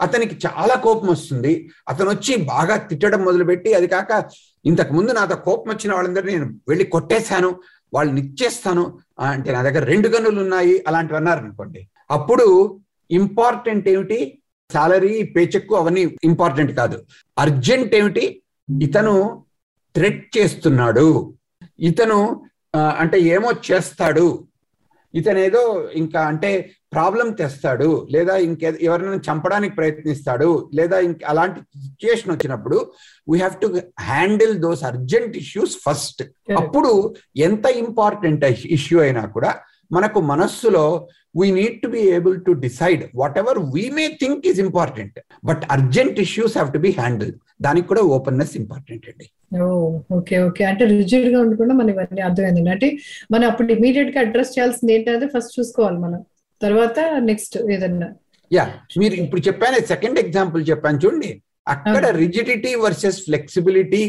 అతనికి చాలా కోపం వస్తుంది అతను వచ్చి బాగా తిట్టడం మొదలుపెట్టి అది కాక ఇంతకు ముందు నాతో కోపం వచ్చిన వాళ్ళందరినీ నేను వెళ్ళి కొట్టేశాను వాళ్ళని ఇచ్చేస్తాను అంటే నా దగ్గర రెండు గన్నులు ఉన్నాయి అలాంటివి అన్నారు అనుకోండి అప్పుడు ఇంపార్టెంట్ ఏమిటి? సాలరీ పేచెక్ అవన్నీ ఇంపార్టెంట్ కాదు. అర్జెంట్ ఏమిటి? ఇతను థ్రెట్ చేస్తున్నాడు. ఇతను అంటే ఏమో చేస్తాడు. ఇతను ఏదో ఇంకా అంటే ప్రాబ్లం తెస్తాడు. లేదా ఇంకే ఎవరినైనా చంపడానికి ప్రయత్నిస్తాడు. లేదా ఇంక అలాంటి సిచ్యుయేషన్ వచ్చినప్పుడు we have to handle those urgent issues first అప్పుడు ఎంత ఇంపార్టెంట్ ఇష్యూ అయినా కూడా మనకు మనస్సులో we need to be able to decide whatever we may think is important but urgent issues have to be handle దానికి కూడా openness important అండి. Okay okay. అంటే రిజిడ్గా ఉండకుండా మనం ఇవన్నీ అర్థమైంది. అంటే మనం అప్పుడు ఇమీడియట్గా అడ్రస్ చేయాల్సింది ఏంటనేది ఫస్ట్ చూసుకోవాలి మనం. తర్వాత నెక్స్ట్ ఏదన్నా. యా మీరు ఇప్పుడు చెప్పాను సెకండ్ ఎగ్జాంపుల్ చెప్పాను చూడండి. అక్కడ రిజిడిటీ వర్సెస్ ఫ్లెక్సిబిలిటీ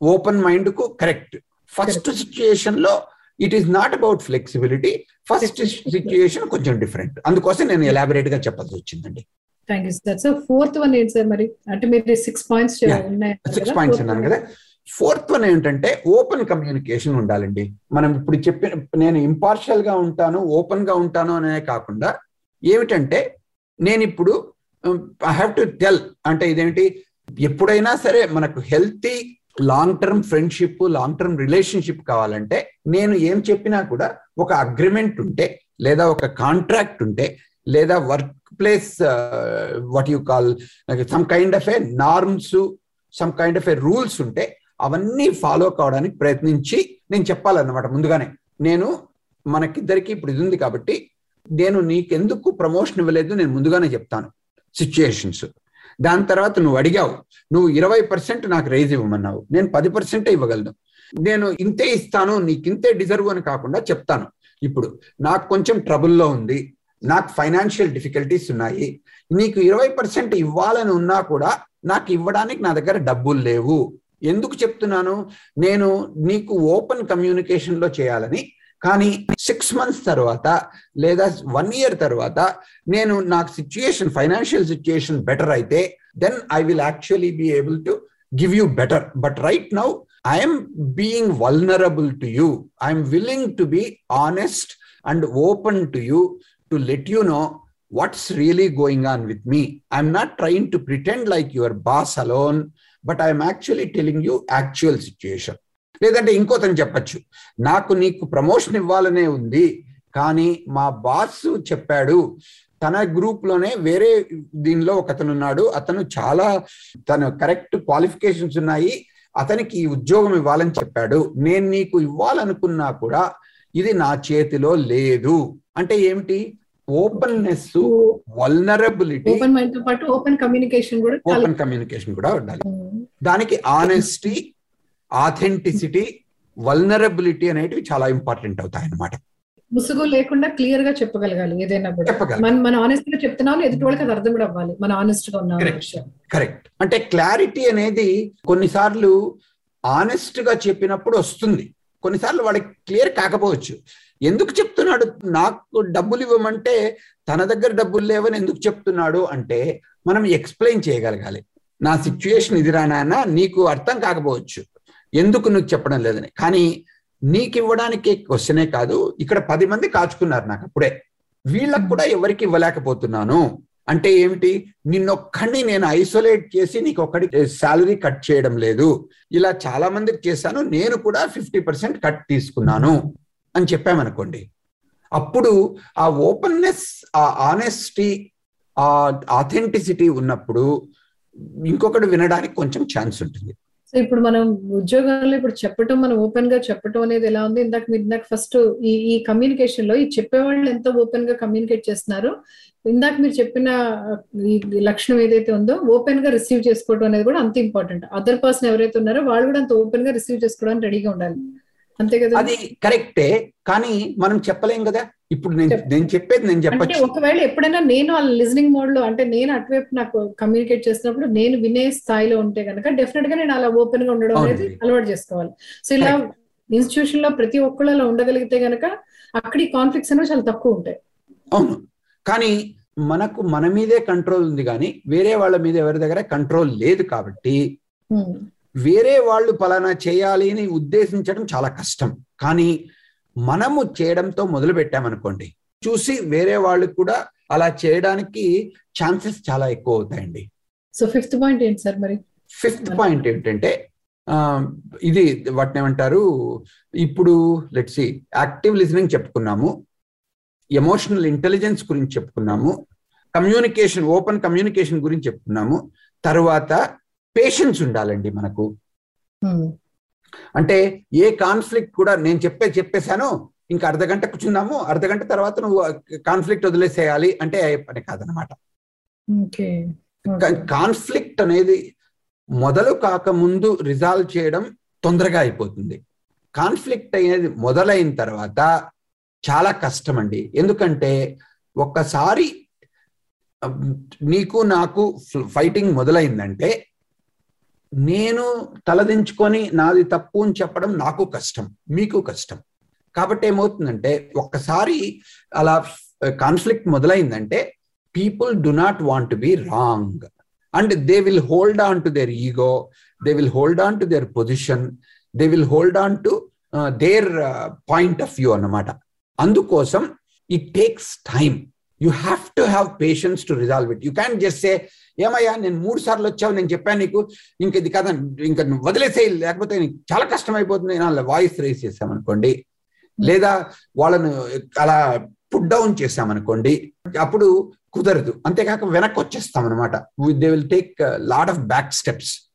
ఓపెన్ మైండ్కు correct first సిచ్యుయేషన్లో it is not about flexibility first situation కొంచెం డిఫరెంట్ అందుకోసం నేను ఎలాబరేట్గా చెప్పాల్సి వచ్చిందండి. Thank you sir so fourth one ఏంటి సార్ మరి అంటే మీరు సిక్స్ పాయింట్స్ సిక్స్ పాయింట్స్ అన్నాను కదా. ఫోర్త్ వన్ ఏంటంటే ఓపెన్ కమ్యూనికేషన్ ఉండాలండి. మనం ఇప్పుడు చెప్పిన నేను ఇంపార్షియల్గా ఉంటాను ఓపెన్గా ఉంటాను అనే కాకుండా ఏమిటంటే నేను ఇప్పుడు ఐ హ్యావ్ టు టెల్ అంటే ఇదేంటి? ఎప్పుడైనా సరే మనకు healthy long term friendship long term relationship కావాలంటే నేను ఏం చెప్పినా కూడా ఒక అగ్రిమెంట్ ఉంటే లేదా ఒక కాంట్రాక్ట్ ఉంటే లేదా work place what you call some kind of a norms some kind of a rules ఉంటే అవన్నీ ఫాలో కావడానికి ప్రయత్నించి నేను చెప్పాలన్నమాట ముందుగానే. నేను మనకిద్దరికి ఇప్పుడు ఇది ఉంది కాబట్టి నేను నీకెందుకు ప్రమోషన్ ఇవ్వలేదు నేను ముందుగానే చెప్తాను. సిచ్యుయేషన్స్ దాని తర్వాత నువ్వు అడిగావు నువ్వు ఇరవై పర్సెంట్ నాకు రైజ్ ఇవ్వమన్నావు. నేను పది పర్సెంటే ఇవ్వగలను. నేను ఇంతే ఇస్తాను నీకు ఇంతే డిజర్వ్ అని కాకుండా చెప్తాను. ఇప్పుడు నాకు కొంచెం ట్రబుల్లో ఉంది నాకు ఫైనాన్షియల్ డిఫికల్టీస్ ఉన్నాయి నీకు ఇరవై పర్సెంట్ ఇవ్వాలని ఉన్నా కూడా నాకు ఇవ్వడానికి నా దగ్గర డబ్బులు లేవు. ఎందుకు చెప్తున్నాను? నేను నీకు ఓపెన్ కమ్యూనికేషన్లో చేయాలని కానీ సిక్స్ మంత్స్ తర్వాత లేదా వన్ ఇయర్ తర్వాత నేను నాకు సిచ్యుయేషన్ ఫైనాన్షియల్ సిచ్యుయేషన్ బెటర్ అయితే then I will actually be able to give you better but right now I'm being vulnerable to you I'm willing to be honest and open to you to let you know what's really going on with me. I'm not trying to pretend like your boss alone, but I'm actually telling you actual situation. లేదంటే ఇంకోతను చెప్పచ్చు. నాకు నీకు promotion ఇవ్వాలనే ఉంది కానీ మా boss చెప్పాడు తన గ్రూప్లోనే వేరే దీనిలో ఒకతను ఉన్నాడు అతను చాలా తన కరెక్ట్ క్వాలిఫికేషన్స్ ఉన్నాయి అతనికి ఈ ఉద్యోగం ఇవ్వాలని చెప్పాడు. నేను నీకు ఇవ్వాలనుకున్నా కూడా ఇది నా చేతిలో లేదు. అంటే ఏమిటి? ఓపెన్నెస్ వల్నరబిలిటీ ఓపెన్ కమ్యూనికేషన్ కూడా ఉండాలి. దానికి ఆనెస్టీ ఆథెంటిసిటీ వల్నరబిలిటీ అనేటివి చాలా ఇంపార్టెంట్ అవుతాయి అన్నమాట. ముసుగు లేకుండా క్లియర్గా చెప్పగలగాలి ఏదైనా మన మన ఆనెస్ట్గా చెప్తున్నాం ఎదుటి వాళ్ళకి అది అర్థం కూడా అవ్వాలి. మన ఆనెస్ట్గా ఉన్నాం కరెక్ట్ అంటే క్లారిటీ అనేది కొన్నిసార్లు ఆనెస్ట్గా చెప్పినప్పుడు వస్తుంది. కొన్నిసార్లు వాడికి క్లియర్ కాకపోవచ్చు. ఎందుకు చెప్తున్నాడు? నాకు డబ్బులు ఇవ్వమంటే తన దగ్గర డబ్బులు లేవని ఎందుకు చెప్తున్నాడు అంటే మనం ఎక్స్ప్లెయిన్ చేయగలగాలి. నా సిచ్యుయేషన్ ఇది నాన్న నీకు అర్థం కాకపోవచ్చు. ఎందుకు నువ్వు చెప్పడం లేదని. కానీ నీకు ఇవ్వడానికి క్వశ్చనే కాదు ఇక్కడ పది మంది కాచుకున్నారు నాకు అప్పుడే. వీళ్ళకు కూడా ఎవరికి ఇవ్వలేకపోతున్నాను. అంటే ఏమిటి? నిన్నొక్కడిని నేను ఐసోలేట్ చేసి నీకు ఒక్కడి శాలరీ కట్ చేయడం లేదు. ఇలా చాలా మందికి చేశాను నేను కూడా ఫిఫ్టీ పర్సెంట్ కట్ తీసుకున్నాను అని చెప్పామనుకోండి. అప్పుడు ఆ ఓపెన్నెస్ ఆ ఆనెస్టీ ఆ ఆథెంటిసిటీ ఉన్నప్పుడు ఇంకొకటి వినడానికి కొంచెం ఛాన్స్ ఉంటుంది. సో ఇప్పుడు మనం ఉద్యోగాల్లో ఇప్పుడు చెప్పటం మనం ఓపెన్గా చెప్పటం అనేది ఎలా ఉంది? ఇందాక మీరు ఇందాక ఫస్ట్ ఈ ఈ కమ్యూనికేషన్లో ఈ చెప్పేవాళ్ళు ఎంత ఓపెన్గా కమ్యూనికేట్ చేస్తున్నారు? ఇందాక మీరు చెప్పిన ఈ లక్షణం ఏదైతే ఉందో ఓపెన్గా రిసీవ్ చేసుకోవడం అనేది కూడా అంత ఇంపార్టెంట్ అదర్ పర్సన్ ఎవరైతే ఉన్నారో వాళ్ళు కూడా అంత ఓపెన్గా రిసీవ్ చేసుకోవడానికి రెడీగా ఉండాలి. అంతే కదా? అది కరెక్టే కానీ మనం చెప్పలేం కదా? ఇప్పుడు నేను నేను చెప్పేది నేను చెప్పచ్చు. ఒకవేళ ఎప్పుడైనా నేను ఆ లిజనింగ్ మోడ్లో అంటే నేను అటువైపు నాకు కమ్యూనికేట్ చేసినప్పుడు నేను వినే స్థాయిలో ఉంటే కనుక డెఫినెట్గా నేను అలా ఓపెన్గా ఉండడం అనేది. అలవాటు చేసుకోవాలి. సో ఇలా ఇన్స్టిట్యూషన్లో ప్రతి ఒక్కళ్ళు అలా ఉండగలిగితే గనక అక్కడ కాన్ఫ్లిక్ట్స్ అనేవి చాలా తక్కువ ఉంటాయి. అవును. కానీ మనకు మన మీదే కంట్రోల్ ఉంది కానీ వేరే వాళ్ళ మీద ఎవరి దగ్గర కంట్రోల్ లేదు కాబట్టి. వేరే వాళ్ళు పలానా చేయాలి అని ఉద్దేశించడం చాలా కష్టం. కానీ మనము చేయడంతో మొదలు పెట్టామనుకోండి చూసి వేరే వాళ్ళు కూడా అలా చేయడానికి ఛాన్సెస్ చాలా ఎక్కువ అవుతాయండి. సో ఫిఫ్త్ పాయింట్ ఏంటి సార్ మరి? ఫిఫ్త్ పాయింట్ ఏంటంటే ఆ, ఇది వాటిని ఏమంటారు? ఇప్పుడు లెట్స్ యాక్టివ్ లిజనింగ్ చెప్పుకున్నాము ఎమోషనల్ ఇంటెలిజెన్స్ గురించి చెప్పుకున్నాము కమ్యూనికేషన్ ఓపెన్ కమ్యూనికేషన్ గురించి చెప్పుకున్నాము తర్వాత పేషెన్స్ ఉండాలండి మనకు. ఉమ్. అంటే ఏ కాన్ఫ్లిక్ట్ కూడా నేను చెప్పే చెప్పేశాను ఇంకా అర్ధ గంట కూర్చున్నాము అర్ధ గంట తర్వాత నువ్వు కాన్ఫ్లిక్ట్ వదిలేసేయాలి అంటే పని కాదనమాట కాన్ఫ్లిక్ట్ అనేది మొదలు కాకముందు రిజాల్వ్ చేయడం తొందరగా అయిపోతుంది. కాన్ఫ్లిక్ట్ అనేది మొదలైన తర్వాత చాలా కష్టం అండి ఎందుకంటే ఒక్కసారి నీకు నాకు ఫైటింగ్ మొదలైందంటే నేను తలదించుకొని నాది తప్పు అని చెప్పడం నాకు కష్టం మీకు కష్టం. కాబట్టి ఏమవుతుందంటే ఒక్కసారి అలా conflict మొదలైందంటే people do not want to be wrong and they will hold on to their ego they will hold on to their position they will hold on to their point of view అన్నమాట. అందుకోసం it takes time you have to have patience to resolve it you can just say ఏమయ్యా నేను మూడు సార్లు వచ్చావు నేను చెప్పాను నీకు ఇంక ఇది కదా ఇంకా నువ్వు వదిలేసేయి లేకపోతే నీకు చాలా కష్టం అయిపోతుంది నా వాయిస్ రేస్ చేసామనుకోండి లేదా వాళ్ళను అలా పుట్ డౌన్ చేసామనుకోండి అప్పుడు కుదరదు. అంతేకాక వెనక్కి వచ్చేస్తాం అనమాట they will take lot of back steps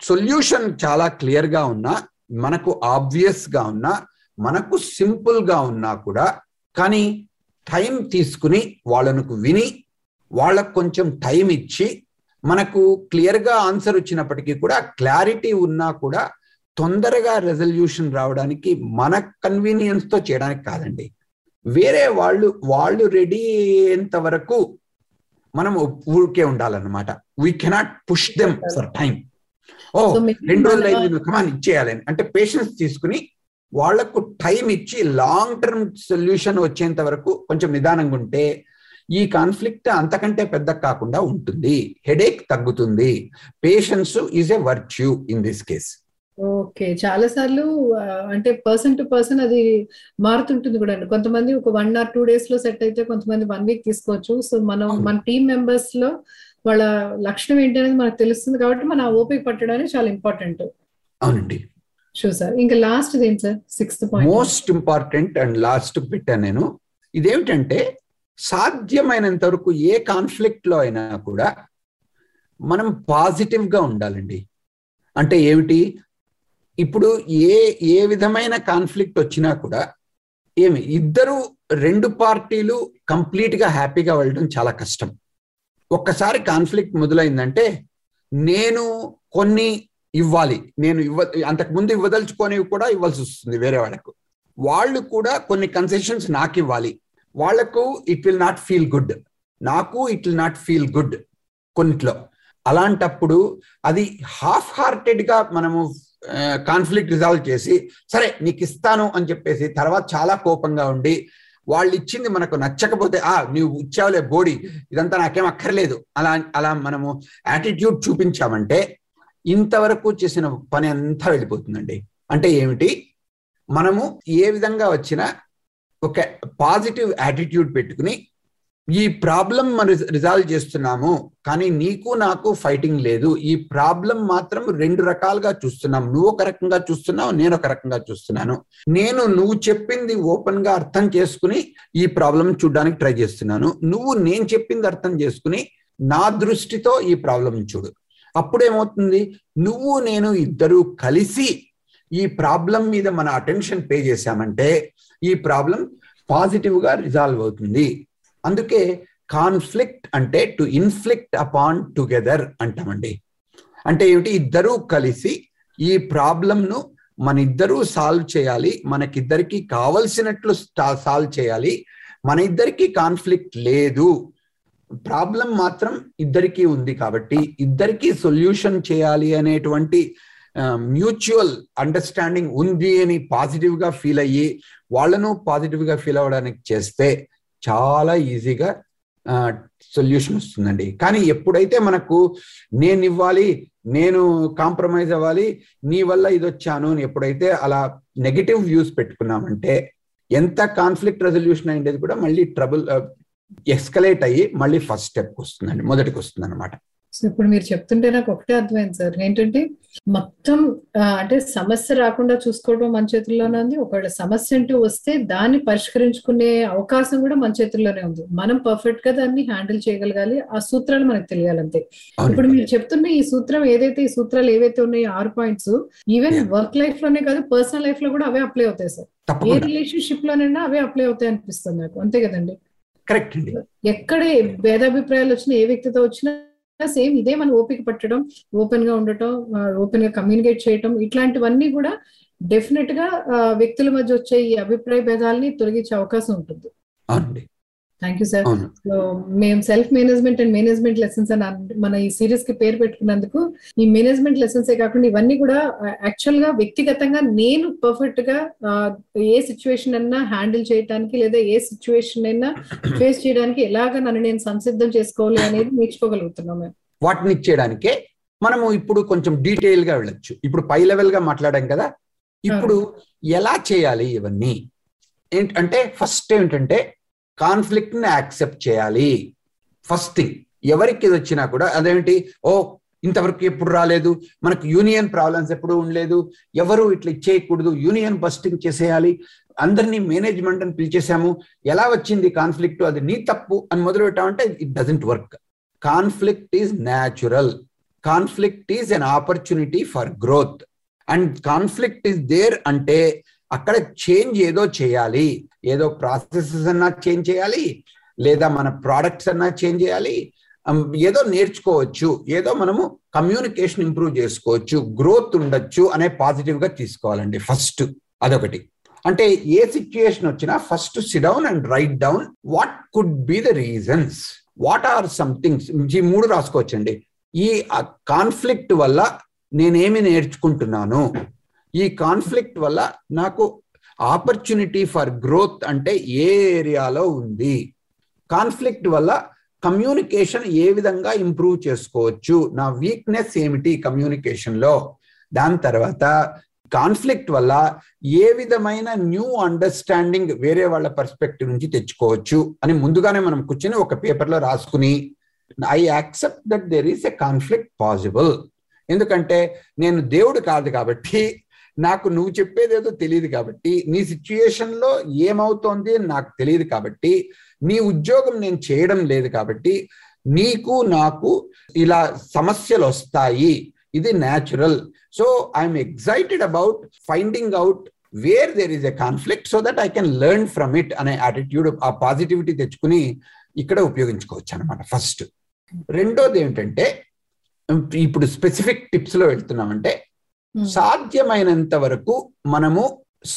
solution చాలా క్లియర్గా ఉన్నా మనకు ఆబ్వియస్గా ఉన్నా మనకు సింపుల్గా ఉన్నా కూడా కానీ టైం తీసుకుని వాళ్ళకు విని వాళ్ళకు కొంచెం టైం ఇచ్చి మనకు క్లియర్గా ఆన్సర్ వచ్చినప్పటికీ కూడా క్లారిటీ ఉన్నా కూడా తొందరగా రెజల్యూషన్ రావడానికి మన కన్వీనియన్స్తో చేయడానికి కాదండి. వేరే వాళ్ళు వాళ్ళు రెడీ అయ్యేంత వరకు మనం ఊరికే ఉండాలన్నమాట. We cannot push them for time ఓ రెండు రోజులు అయింది కమాన్ ఇచ్చేయాలని అంటే పేషెన్స్ తీసుకుని వాళ్ళకు టైం ఇచ్చి లాంగ్ టర్మ్ సొల్యూషన్ వచ్చేంత వరకు కొంచెం నిదానంగా ఉంటే ఈ కాన్ఫ్లిక్ట్ అంతకంటే పెద్ద కాకుండా ఉంటుంది. హెడేక్ తగ్గుతుంది. Patience is a virtue in this case okay. చాలా సార్లు అంటే పర్సన్ టు పర్సన్ అది మారుతుంటుంది కూడా అండి. కొంతమంది ఒక వన్ ఆర్ టూ డేస్లో సెట్ అయితే కొంతమంది వన్ వీక్ తీసుకోవచ్చు. సో మనం. మన టీం మెంబర్స్లో వాళ్ళ లక్షణం ఏంటి అనేది మనకు తెలుస్తుంది కాబట్టి మన ఓపిక పట్టడం అనేది చాలా ఇంపార్టెంట్. అవునండి. షూర్ సార్ ఇంకా లాస్ట్ ఏంటి sir sixth point most important and last పెట్టాను నేను. ఇదేమిటంటే సాధ్యమైనంత వరకు ఏ కాన్ఫ్లిక్ట్లో అయినా కూడా మనం పాజిటివ్గా ఉండాలండి. అంటే ఏమిటి? ఇప్పుడు ఏ ఏ విధమైన కాన్ఫ్లిక్ట్ వచ్చినా కూడా ఏమి? ఇద్దరు రెండు పార్టీలు కంప్లీట్గా హ్యాపీగా వెళ్ళడం చాలా కష్టం. ఒక్కసారి కాన్ఫ్లిక్ట్ మొదలైందంటే నేను కొన్ని ఇవ్వాలి. నేను ఇవ్వ అంతకుముందు ఇవ్వదలుచుకొని కూడా ఇవ్వాల్సి వస్తుంది వేరే వాళ్ళకు. వాళ్ళు కూడా కొన్ని కన్సెషన్స్ నాకు ఇవ్వాలి. వాళ్ళకు it will not feel good నాకు it will not feel good కొన్నిట్లో. అలాంటప్పుడు అది హాఫ్ హార్టెడ్గా మనము కాన్ఫ్లిక్ట్ రిజాల్వ్ చేసి సరే నీకు ఇస్తాను అని చెప్పేసి తర్వాత చాలా కోపంగా ఉండి వాళ్ళు ఇచ్చింది మనకు నచ్చకపోతే ఆ నువ్వు ఇచ్చావులే బోడి ఇదంతా నాకేం అక్కర్లేదు. అలా అలా మనము యాటిట్యూడ్ చూపించామంటే ఇంతవరకు చేసిన పని అంతా వెళ్ళిపోతుందండి. అంటే ఏమిటి? మనము ఏ విధంగా వచ్చినా ఒక పాజిటివ్ యాటిట్యూడ్ పెట్టుకుని ఈ ప్రాబ్లం మనం రిజాల్వ్ చేస్తున్నాము కానీ నీకు నాకు ఫైటింగ్ లేదు. ఈ ప్రాబ్లం మాత్రం రెండు రకాలుగా చూస్తున్నాం. నువ్వు ఒక రకంగా చూస్తున్నావు నేను ఒక రకంగా చూస్తున్నాను. నేను నువ్వు చెప్పింది ఓపెన్గా అర్థం చేసుకుని ఈ ప్రాబ్లం చూడడానికి ట్రై చేస్తున్నాను. నువ్వు నేను చెప్పింది అర్థం చేసుకుని నా దృష్టితో ఈ ప్రాబ్లం చూడు. అప్పుడేమవుతుంది? నువ్వు నేను ఇద్దరు కలిసి ఈ ప్రాబ్లం మీద మన అటెన్షన్ పే చేశామంటే ఈ ప్రాబ్లం పాజిటివ్గా రిజాల్వ్ అవుతుంది. అందుకే కాన్ఫ్లిక్ట్ అంటే టు ఇన్ఫ్లిక్ట్ అపాన్ టుగెదర్ అంటామండి. అంటే ఏమిటి? ఇద్దరూ కలిసి ఈ ప్రాబ్లంను మన ఇద్దరూ సాల్వ్ చేయాలి. మనకిద్దరికి కావలసినట్లు సాల్వ్ చేయాలి. మన ఇద్దరికి కాన్ఫ్లిక్ట్ లేదు. ప్రాబ్లం మాత్రం ఇద్దరికీ ఉంది కాబట్టి ఇద్దరికీ సొల్యూషన్ చేయాలి అనేటువంటి మ్యూచువల్ అండర్స్టాండింగ్ ఉంది అని పాజిటివ్గా ఫీల్ అయ్యి వాళ్ళను పాజిటివ్గా ఫీల్ అవ్వడానికి చేస్తే చాలా ఈజీగా సొల్యూషన్ వస్తుందండి. కానీ ఎప్పుడైతే మనకు నేను ఇవ్వాలి నేను కాంప్రమైజ్ అవ్వాలి నీ వల్ల ఇది వచ్చాను అని ఎప్పుడైతే అలా నెగిటివ్ వ్యూస్ పెట్టుకున్నామంటే ఎంత కాన్ఫ్లిక్ట్ రెజల్యూషన్ అయ్యేది కూడా మళ్ళీ ట్రబుల్ ఎస్కలేట్ అయ్యి మళ్ళీ ఫస్ట్ స్టెప్ వస్తుందండి మొదటికి వస్తుంది అనమాట సో ఇప్పుడు మీరు చెప్తుంటే నాకు ఒకటే అర్థమైంది సార్. ఏంటంటే మొత్తం అంటే సమస్య రాకుండా చూసుకోవడం మన చేతుల్లోనే ఉంది. ఒకవేళ సమస్య అంటూ వస్తే దాన్ని పరిష్కరించుకునే అవకాశం కూడా మన చేతుల్లోనే ఉంది. మనం పర్ఫెక్ట్గా దాన్ని హ్యాండిల్ చేయగలగాలి. ఆ సూత్రాలు మనకు తెలియాలంతే ఇప్పుడు మీరు చెప్తున్న ఈ సూత్రం ఏదైతే ఈ సూత్రాలు ఏవైతే ఉన్నాయో ఆరు పాయింట్స్ ఈవెన్ వర్క్ లైఫ్లోనే కాదు పర్సనల్ లైఫ్లో కూడా అవే అప్లై అవుతాయి సార్. ఏ రిలేషన్షిప్ లోనైనా అవే అప్లై అవుతాయి అనిపిస్తుంది నాకు. అంతే కదండి? కరెక్ట్ అండి. ఎక్కడ భేదాభిప్రాయాలు వచ్చినా ఏ వ్యక్తితో వచ్చినా సేమ్ ఇదే మనం ఓపిక పట్టడం ఓపెన్గా ఉండటం ఓపెన్గా కమ్యూనికేట్ చేయటం ఇట్లాంటివన్నీ కూడా డెఫినెట్గా వ్యక్తుల మధ్య వచ్చే ఈ అభిప్రాయ భేదాలని తొలగించే అవకాశం ఉంటుంది. అవునండి. థ్యాంక్ యూ సార్ సో మేము self management and management lessons అని మన ఈ సిరీస్కి పేరు పెట్టుకున్నందుకు ఈ మేనేజ్మెంట్ లెసన్స్ ఏ కాకుండా ఇవన్నీ కూడా యాక్చువల్గా వ్యక్తిగతంగా నేను పర్ఫెక్ట్గా ఏ సిచ్యువేషన్ అన్నా హ్యాండిల్ చేయడానికి లేదా ఏ సిచ్యువేషన్ అయినా ఫేస్ చేయడానికి ఎలాగ నన్ను నేను సంసిద్ధం చేసుకోవాలి అనేది నేర్చుకోగలుగుతున్నాం మేము. వాటిని ఇచ్చేయడానికే మనము ఇప్పుడు కొంచెం డీటెయిల్గా వెళ్ళొచ్చు. ఇప్పుడు పై లెవెల్గా మాట్లాడాం కదా. ఇప్పుడు ఎలా చేయాలి ఇవన్నీ? ఏంటంటే ఫస్ట్ ఏమిటంటే కాన్ఫ్లిక్ట్ని యాక్సెప్ట్ చేయాలి. First thing. ఎవరికి ఇది వచ్చినా కూడా అదేంటి? ఓ ఇంతవరకు ఎప్పుడు రాలేదు. మనకు యూనియన్ ప్రాబ్లమ్స్ ఎప్పుడు ఉండలేదు. ఎవరు ఇట్లా ఇచ్చేయకూడదు. యూనియన్ బస్టింగ్ చేసేయాలి. అందరినీ మేనేజ్మెంట్ అని పిలిచేసాము ఎలా వచ్చింది కాన్ఫ్లిక్ట్? అది నీ తప్పు అని మొదలు పెట్టామంటే it doesn't work. Conflict is natural. Conflict is an opportunity for growth. And conflict is there అంటే అక్కడ చేంజ్ ఏదో చేయాలి. ఏదో ప్రాసెసెస్ అన్నా చేంజ్ చేయాలి. లేదా మన ప్రోడక్ట్స్ అన్నా చేంజ్ చేయాలి. ఏదో నేర్చుకోవచ్చు. ఏదో మనము కమ్యూనికేషన్ ఇంప్రూవ్ చేసుకోవచ్చు. గ్రోత్ ఉండొచ్చు అనే పాజిటివ్గా తీసుకోవాలండి ఫస్ట్ అదొకటి. అంటే ఏ సిచ్యుయేషన్ వచ్చినా first sit down and write down what could be the reasons what are somethings ఈ మూడు రాసుకోవచ్చండి. ఈ కాన్ఫ్లిక్ట్ వల్ల నేనేమి నేర్చుకుంటున్నాను? ఈ కాన్ఫ్లిక్ట్ వల్ల నాకు ఆపర్చునిటీ ఫర్ గ్రోత్ అంటే ఏ ఏరియాలో ఉంది? కాన్ఫ్లిక్ట్ వల్ల కమ్యూనికేషన్ ఏ విధంగా ఇంప్రూవ్ చేసుకోవచ్చు? నా వీక్నెస్ ఏమిటి కమ్యూనికేషన్లో? దాని తర్వాత కాన్ఫ్లిక్ట్ వల్ల ఏ విధమైన న్యూ అండర్స్టాండింగ్ వేరే వాళ్ళ పర్స్పెక్టివ్ నుంచి తెచ్చుకోవచ్చు? అని ముందుగానే మనం కూర్చొని ఒక పేపర్లో రాసుకుని I accept that there is a conflict possible. ఎందుకంటే నేను దేవుడు కాదు కాబట్టి నాకు నువ్వు చెప్పేదేదో తెలియదు కాబట్టి నీ సిచ్యుయేషన్లో ఏమవుతోంది అని నాకు తెలియదు కాబట్టి నీ ఉద్యోగం నేను చేయడం లేదు కాబట్టి నీకు నాకు ఇలా సమస్యలు వస్తాయి. ఇది natural so I'm excited about finding out where there is a conflict so that I can learn from it అనే యాటిట్యూడ్ ఆ పాజిటివిటీ తెచ్చుకుని ఇక్కడ ఉపయోగించుకోవచ్చు అనమాట ఫస్ట్ రెండోది ఏంటంటే ఇప్పుడు స్పెసిఫిక్ టిప్స్లో వెళ్తున్నామంటే సాధ్యమైనంత వరకు మనము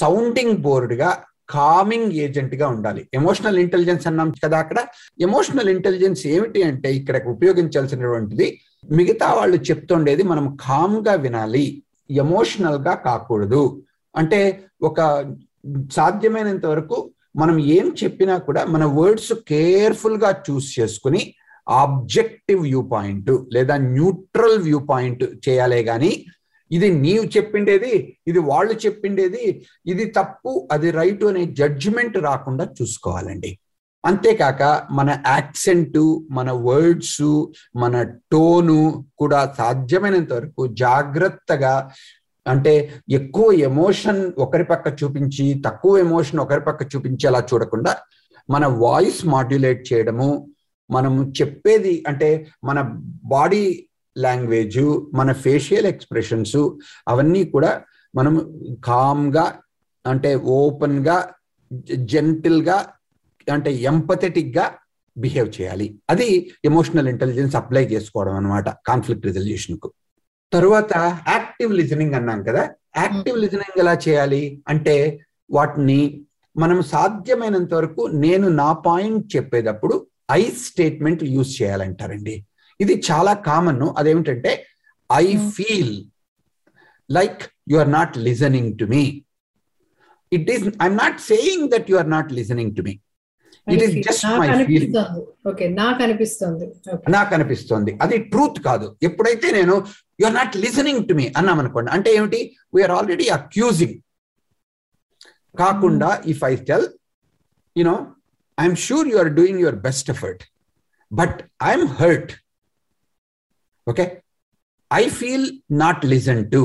సౌండింగ్ బోర్డ్గా కామింగ్ ఏజెంట్గా ఉండాలి. ఎమోషనల్ ఇంటెలిజెన్స్ అన్నాం కదా అక్కడ. ఎమోషనల్ ఇంటెలిజెన్స్ ఏమిటి అంటే ఇక్కడ ఉపయోగించాల్సినటువంటిది మిగతా వాళ్ళు చెప్తుండేది మనం కామ్గా వినాలి ఎమోషనల్గా కాకూడదు. అంటే ఒక సాధ్యమైనంత వరకు మనం ఏం చెప్పినా కూడా మన వర్డ్స్ కేర్ఫుల్గా చూస్ చేసుకుని ఆబ్జెక్టివ్ వ్యూ పాయింట్ లేదా న్యూట్రల్ వ్యూ పాయింట్ చేయాలే కానీ ఇది నీవు చెప్పిండేది ఇది వాళ్ళు చెప్పిండేది ఇది తప్పు అది రైట్ అనే జడ్జిమెంట్ రాకుండా చూసుకోవాలండి. అంతేకాక మన యాక్సెంట్ మన వర్డ్స్ మన టోను కూడా సాధ్యమైనంత వరకు జాగ్రత్తగా అంటే ఎక్కువ ఎమోషన్ ఒకరి పక్క చూపించి తక్కువ ఎమోషన్ ఒకరి పక్క చూపించేలా చూడకుండా మన వాయిస్ మాడ్యులేట్ చేయడము మనము చెప్పేది అంటే మన బాడీ లాంగ్వేజ్ మన ఫేషియల్ ఎక్స్ప్రెషన్స్ అవన్నీ కూడా మనం కామ్గా అంటే ఓపెన్గా జెంటిల్గా అంటే ఎంపథెటిక్గా బిహేవ్ చేయాలి. అది ఎమోషనల్ ఇంటెలిజెన్స్ అప్లై చేసుకోవడం అనమాట కాన్ఫ్లిక్ట్ రిజల్యూషన్కు తరువాత యాక్టివ్ లిజనింగ్ అన్నాం కదా యాక్టివ్ లిజనింగ్ ఎలా చేయాలి అంటే వాటిని మనం సాధ్యమైనంత వరకు నేను నా పాయింట్ చెప్పేటప్పుడు ఐ స్టేట్మెంట్ యూజ్ చేయాలంటారండి. ఇది చాలా కామన్ అదేమిటంటే I feel like you are not listening to me it is I'm not saying that you are not listening to me it is just my feeling నాకు అనిపిస్తుంది. నాకు అనిపిస్తుంది. అది ట్రూత్ కాదు. ఎప్పుడైతే నేను you are not listening to me అన్నాం అనుకోండి అంటే ఏమిటి? వీఆర్ ఆల్రెడీ అక్యూజింగ్ కాకుండా if I tell you know I'm sure you are doing your best effort but I'm hurt okay? I feel not listen to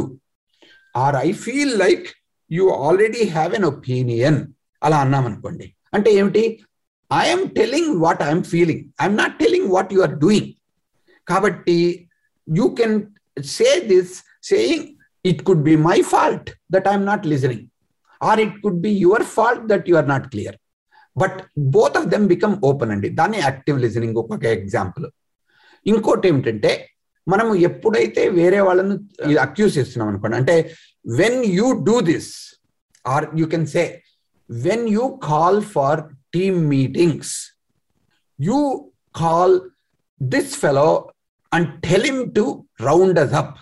or I feel like you already have an opinion అలా అన్నాం అనుకోండి. అంటే ఏమిటి? I'm telling what I'm feeling I'm not telling what you are doing కాబట్టి you can say this saying it could be my fault that I'm not listening or it could be your fault that you are not clear but both of them become open అండి. దాన్ని active listening ఒక example ఇంకోటి ఏమిటంటే మనము ఎప్పుడైతే వేరే వాళ్ళను accuse చేస్తున్నాం అనుకోండి అంటే when you do this or you can say when you call for team meetings you call this fellow and tell him to round us up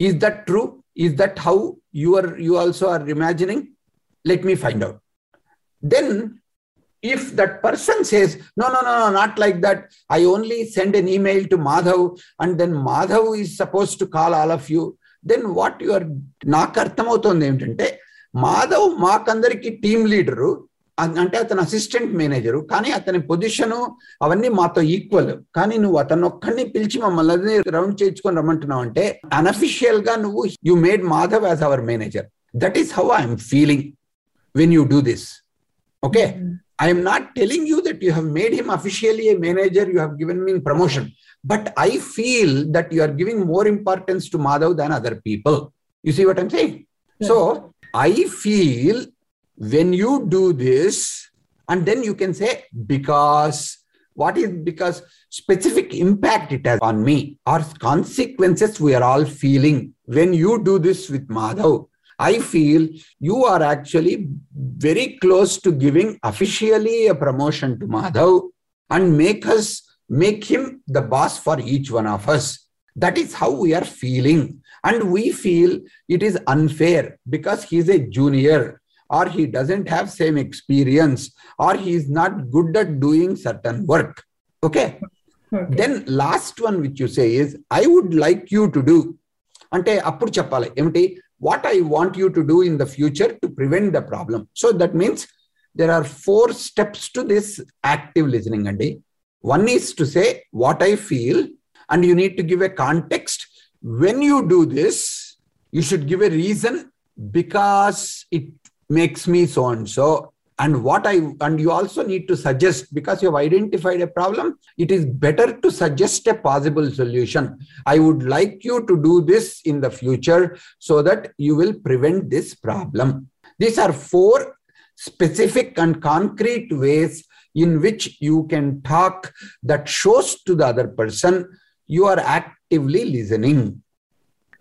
is that true is that how you are you also are imagining let me find out then if that person says, no, no, no, no, not like that. I only send an email to Madhav and then Madhav is supposed to call all of you. Then what you are నాకు అర్థమవుతోంది ఏంటంటే Madhav మాకందరికి team leader అంటే అతను assistant manager కానీ అతని position అవన్నీ మాతో equal కానీ నువ్వు అతను ఒక్కడిని పిలిచి మమ్మల్ని రౌండ్ చేయించుకొని రమ్మంటున్నావు అంటే అన్అఫిషియల్గా నువ్వు you made Madhav as our manager that is how I'm feeling when you do this okay I am not telling you that you have made him officially a manager, you have given me promotion. But I feel that you are giving more importance to Madhav than other people. You see what I'm saying? Yes. So I feel when you do this, and then you can say, because what is because specific impact it has on me or consequences we are all feeling when you do this with Madhav i feel you are actually very close to giving officially a promotion to madhav and make us make him the boss for each one of us that is how we are feeling and we feel it is unfair because he is a junior or he doesn't have same experience or he is not good at doing certain work okay, okay. then last one which you say is i would like you to do అంటే అప్పుడు చెప్పాలి ఏమిటి what I want you to do in the future to prevent the problem. So that means there are four steps to this active listening. And one is to say what I feel, and you need to give a context. When you do this, you should give a reason because it makes me so and so and what i and you also need to suggest because you have identified a problem it is better to suggest a possible solution. I would like you to do this in the future so that you will prevent this problem. These are four specific and concrete ways in which you can talk that shows to the other person you are actively listening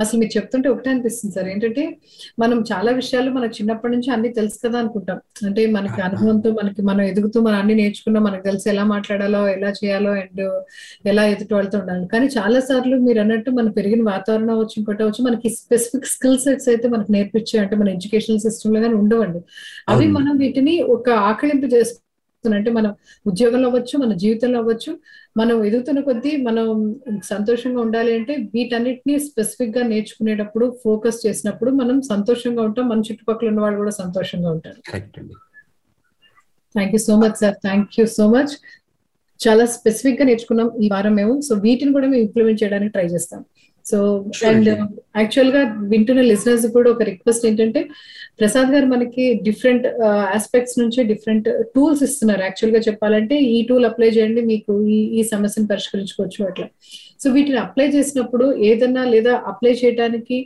అసలు మీరు చెప్తుంటే ఒకటే అనిపిస్తుంది sir. ఏంటంటే మనం చాలా విషయాలు మనకు చిన్నప్పటి నుంచి అన్ని తెలుసు కదా అనుకుంటాం. అంటే మనకి అనుభవంతో మనకి మనం ఎదుగుతూ మనం అన్ని నేర్చుకున్నాం మనకు తెలిసి ఎలా మాట్లాడాలో ఎలా చేయాలో అండ్ ఎలా ఎదుటి వాళ్ళతో ఉండాలి. కానీ చాలా సార్లు మీరు అన్నట్టు మనం పెరిగిన వాతావరణం అవచ్చు ఇంకోటి అవచ్చు మనకి స్పెసిఫిక్ స్కిల్ సెట్స్ అయితే మనకు నేర్పించే అంటే మన ఎడ్యుకేషనల్ సిస్టమ్లో కానీ ఉండవండి. అవి. మనం వీటిని ఒక ఆకలింపు చేసుకుంటున్నాం అంటే మనం ఉద్యోగంలో అవ్వచ్చు మన జీవితంలో అవ్వచ్చు మనం ఎదుగుతున్న కొద్దీ మనం సంతోషంగా ఉండాలి అంటే వీటన్నిటిని స్పెసిఫిక్గా నేర్చుకునేటప్పుడు ఫోకస్ చేసినప్పుడు మనం సంతోషంగా ఉంటాం మన చుట్టుపక్కల ఉన్న వాళ్ళు కూడా సంతోషంగా ఉంటారు. Thank you so much sir thank you so much చాలా స్పెసిఫిక్గా నేర్చుకున్నాం ఈ వారం మేము. సో వీటిని కూడా మేము ఇంప్లిమెంట్ చేయడానికి ట్రై చేస్తాం. సో అండ్ యాక్చువల్గా వింటున్న లిసనర్స్ కూడా ఒక రిక్వెస్ట్ ఏంటంటే ప్రసాద్ గారు మనకి డిఫరెంట్ ఆస్పెక్ట్స్ నుంచి డిఫరెంట్ టూల్స్ ఇస్తున్నారు. యాక్చువల్గా చెప్పాలంటే ఈ టూల్ అప్లై చేయండి మీకు ఈ ఈ సమస్యను పరిష్కరించుకోవచ్చు అట్లా. సో వీటిని అప్లై చేసినప్పుడు ఏదన్నా లేదా అప్లై చేయడానికి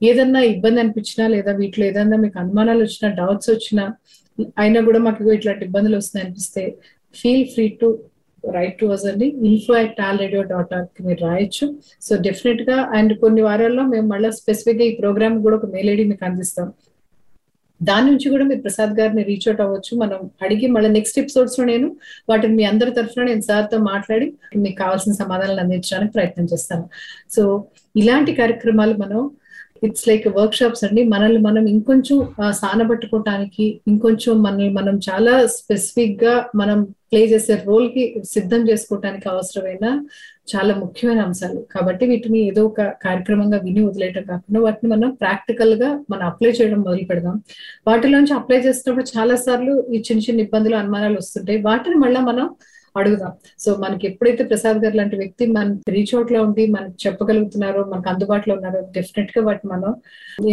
ఏదన్నా ఇబ్బంది అనిపించినా లేదా వీటిలో ఏదన్నా మీకు అనుమానాలు వచ్చినా డౌట్స్ వచ్చినా అయినా కూడా మాకు ఇట్లాంటి ఇబ్బందులు వస్తున్నాయి అనిపిస్తే feel free to write to us అండి. Info at all radio dot org మీరు రాయొచ్చు. సో డెఫినెట్గా అండ్ కొన్ని వారాల్లో మేము మళ్ళీ స్పెసిఫిక్గా ఈ ప్రోగ్రామ్ కూడా ఒక మెయిల్ ఐడి మీకు అందిస్తాం. దాని నుంచి కూడా మీరు ప్రసాద్ గారిని రీచ్ అవుట్ అవ్వచ్చు. మనం అడిగి మళ్ళీ నెక్స్ట్ ఎపిసోడ్స్లో నేను వాటిని మీ అందరి తరఫున నేను సార్తో మాట్లాడి మీకు కావాల్సిన సమాధానాలు అందించడానికి ప్రయత్నం చేస్తాను. సో ఇలాంటి కార్యక్రమాలు మనం ఇట్స్ లైక్ వర్క్ షాప్స్ అండి. మనల్ని మనం ఇంకొంచెం సానబట్టుకోవటానికి ఇంకొంచెం మనల్ని మనం చాలా స్పెసిఫిక్గా మనం ప్లే చేసే రోల్కి సిద్ధం చేసుకోవటానికి అవసరమైన చాలా ముఖ్యమైన అంశాలు. కాబట్టి వీటిని ఏదో ఒక కార్యక్రమంగా విని వదిలేయటం కాకుండా వాటిని మనం ప్రాక్టికల్గా మనం అప్లై చేయడం మొదలు పెడదాం. వాటిలోంచి అప్లై చేసినప్పుడు చాలా సార్లు ఈ చిన్న చిన్న ఇబ్బందులు అనుమానాలు వస్తుంటాయి. వాటిని మళ్ళీ మనం అడుగుదాం. సో మనకి ఎప్పుడైతే ప్రసాద్ గారు లాంటి వ్యక్తి మన రీచ్ అవుట్లో ఉండి మనకి చెప్పగలుగుతున్నారో మనకు అందుబాటులో ఉన్నారో డెఫినెట్గా వాటి మనం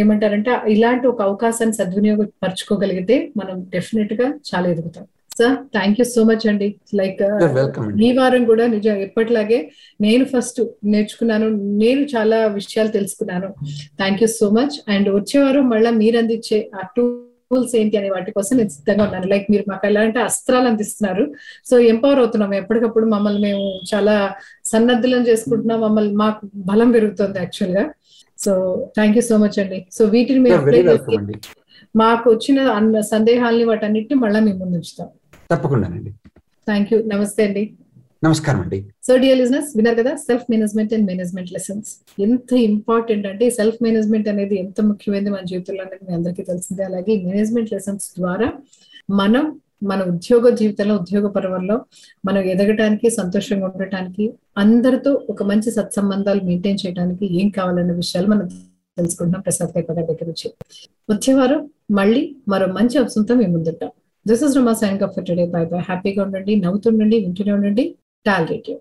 ఏమంటారంటే ఇలాంటి ఒక అవకాశాన్ని సద్వినియోగం పరచుకోగలిగితే మనం డెఫినెట్గా చాలా ఎదుగుతాం. Sir thank you so much అండి. లైక్ వెల్కమ్ ఈ వారం కూడా నిజం ఎప్పటిలాగే నేను ఫస్ట్ నేర్చుకున్నాను నేను చాలా విషయాలు తెలుసుకున్నాను. Thank you so much and వచ్చే వారం మళ్ళీ మీరు అందించే ఆ టూల్స్ ఏంటి అనే వాటి కోసం నేను సిద్ధంగా ఉన్నాను. లైక్ మీరు మాకు ఎలాంటి అస్త్రాలు అందిస్తున్నారు. సో ఎంపవర్ అవుతున్నాం. ఎప్పటికప్పుడు మమ్మల్ని మేము చాలా సన్నద్ధులను చేసుకుంటున్నాం. మమ్మల్ని మాకు బలం పెరుగుతుంది యాక్చువల్గా. So thank you so much అండి. సో వీటిని మేము మాకు వచ్చిన సందేహాల్ని వాటన్నిటిని మళ్ళీ మేము ముందు ఉంచుతాం. తప్పకుండానండి థ్యాంక్ యూ నమస్తే అండి. నమస్కారం అండి. సో డియర్ లిజినెస్ విన్నారు కదా self management and management lessons ఎంత ఇంపార్టెంట్ అంటే సెల్ఫ్ మేనేజ్మెంట్ అనేది ఎంత ముఖ్యమైనది మన జీవితంలో అనేది మీ అందరికీ తెలిసిందే. అలాగే మేనేజ్మెంట్ లెసన్స్ ద్వారా మనం మన ఉద్యోగ జీవితంలో ఉద్యోగ పర్వంలో మనం ఎదగటానికి సంతోషంగా ఉండటానికి అందరితో ఒక మంచి సత్సంబంధాలు మెయింటైన్ చేయడానికి ఏం కావాలన్న విషయాలు మనం తెలుసుకుంటున్నాం ప్రసాద్ కైప గారి దగ్గర నుంచి. వచ్చేవారు మళ్ళీ మరో మంచి అంశంతో మేము ముందుంటాం. This is Rama sign for today bye bye హ్యాపీగా ఉండండి నవ్వుతుండండి వింటూనే ఉండండి. Tall radio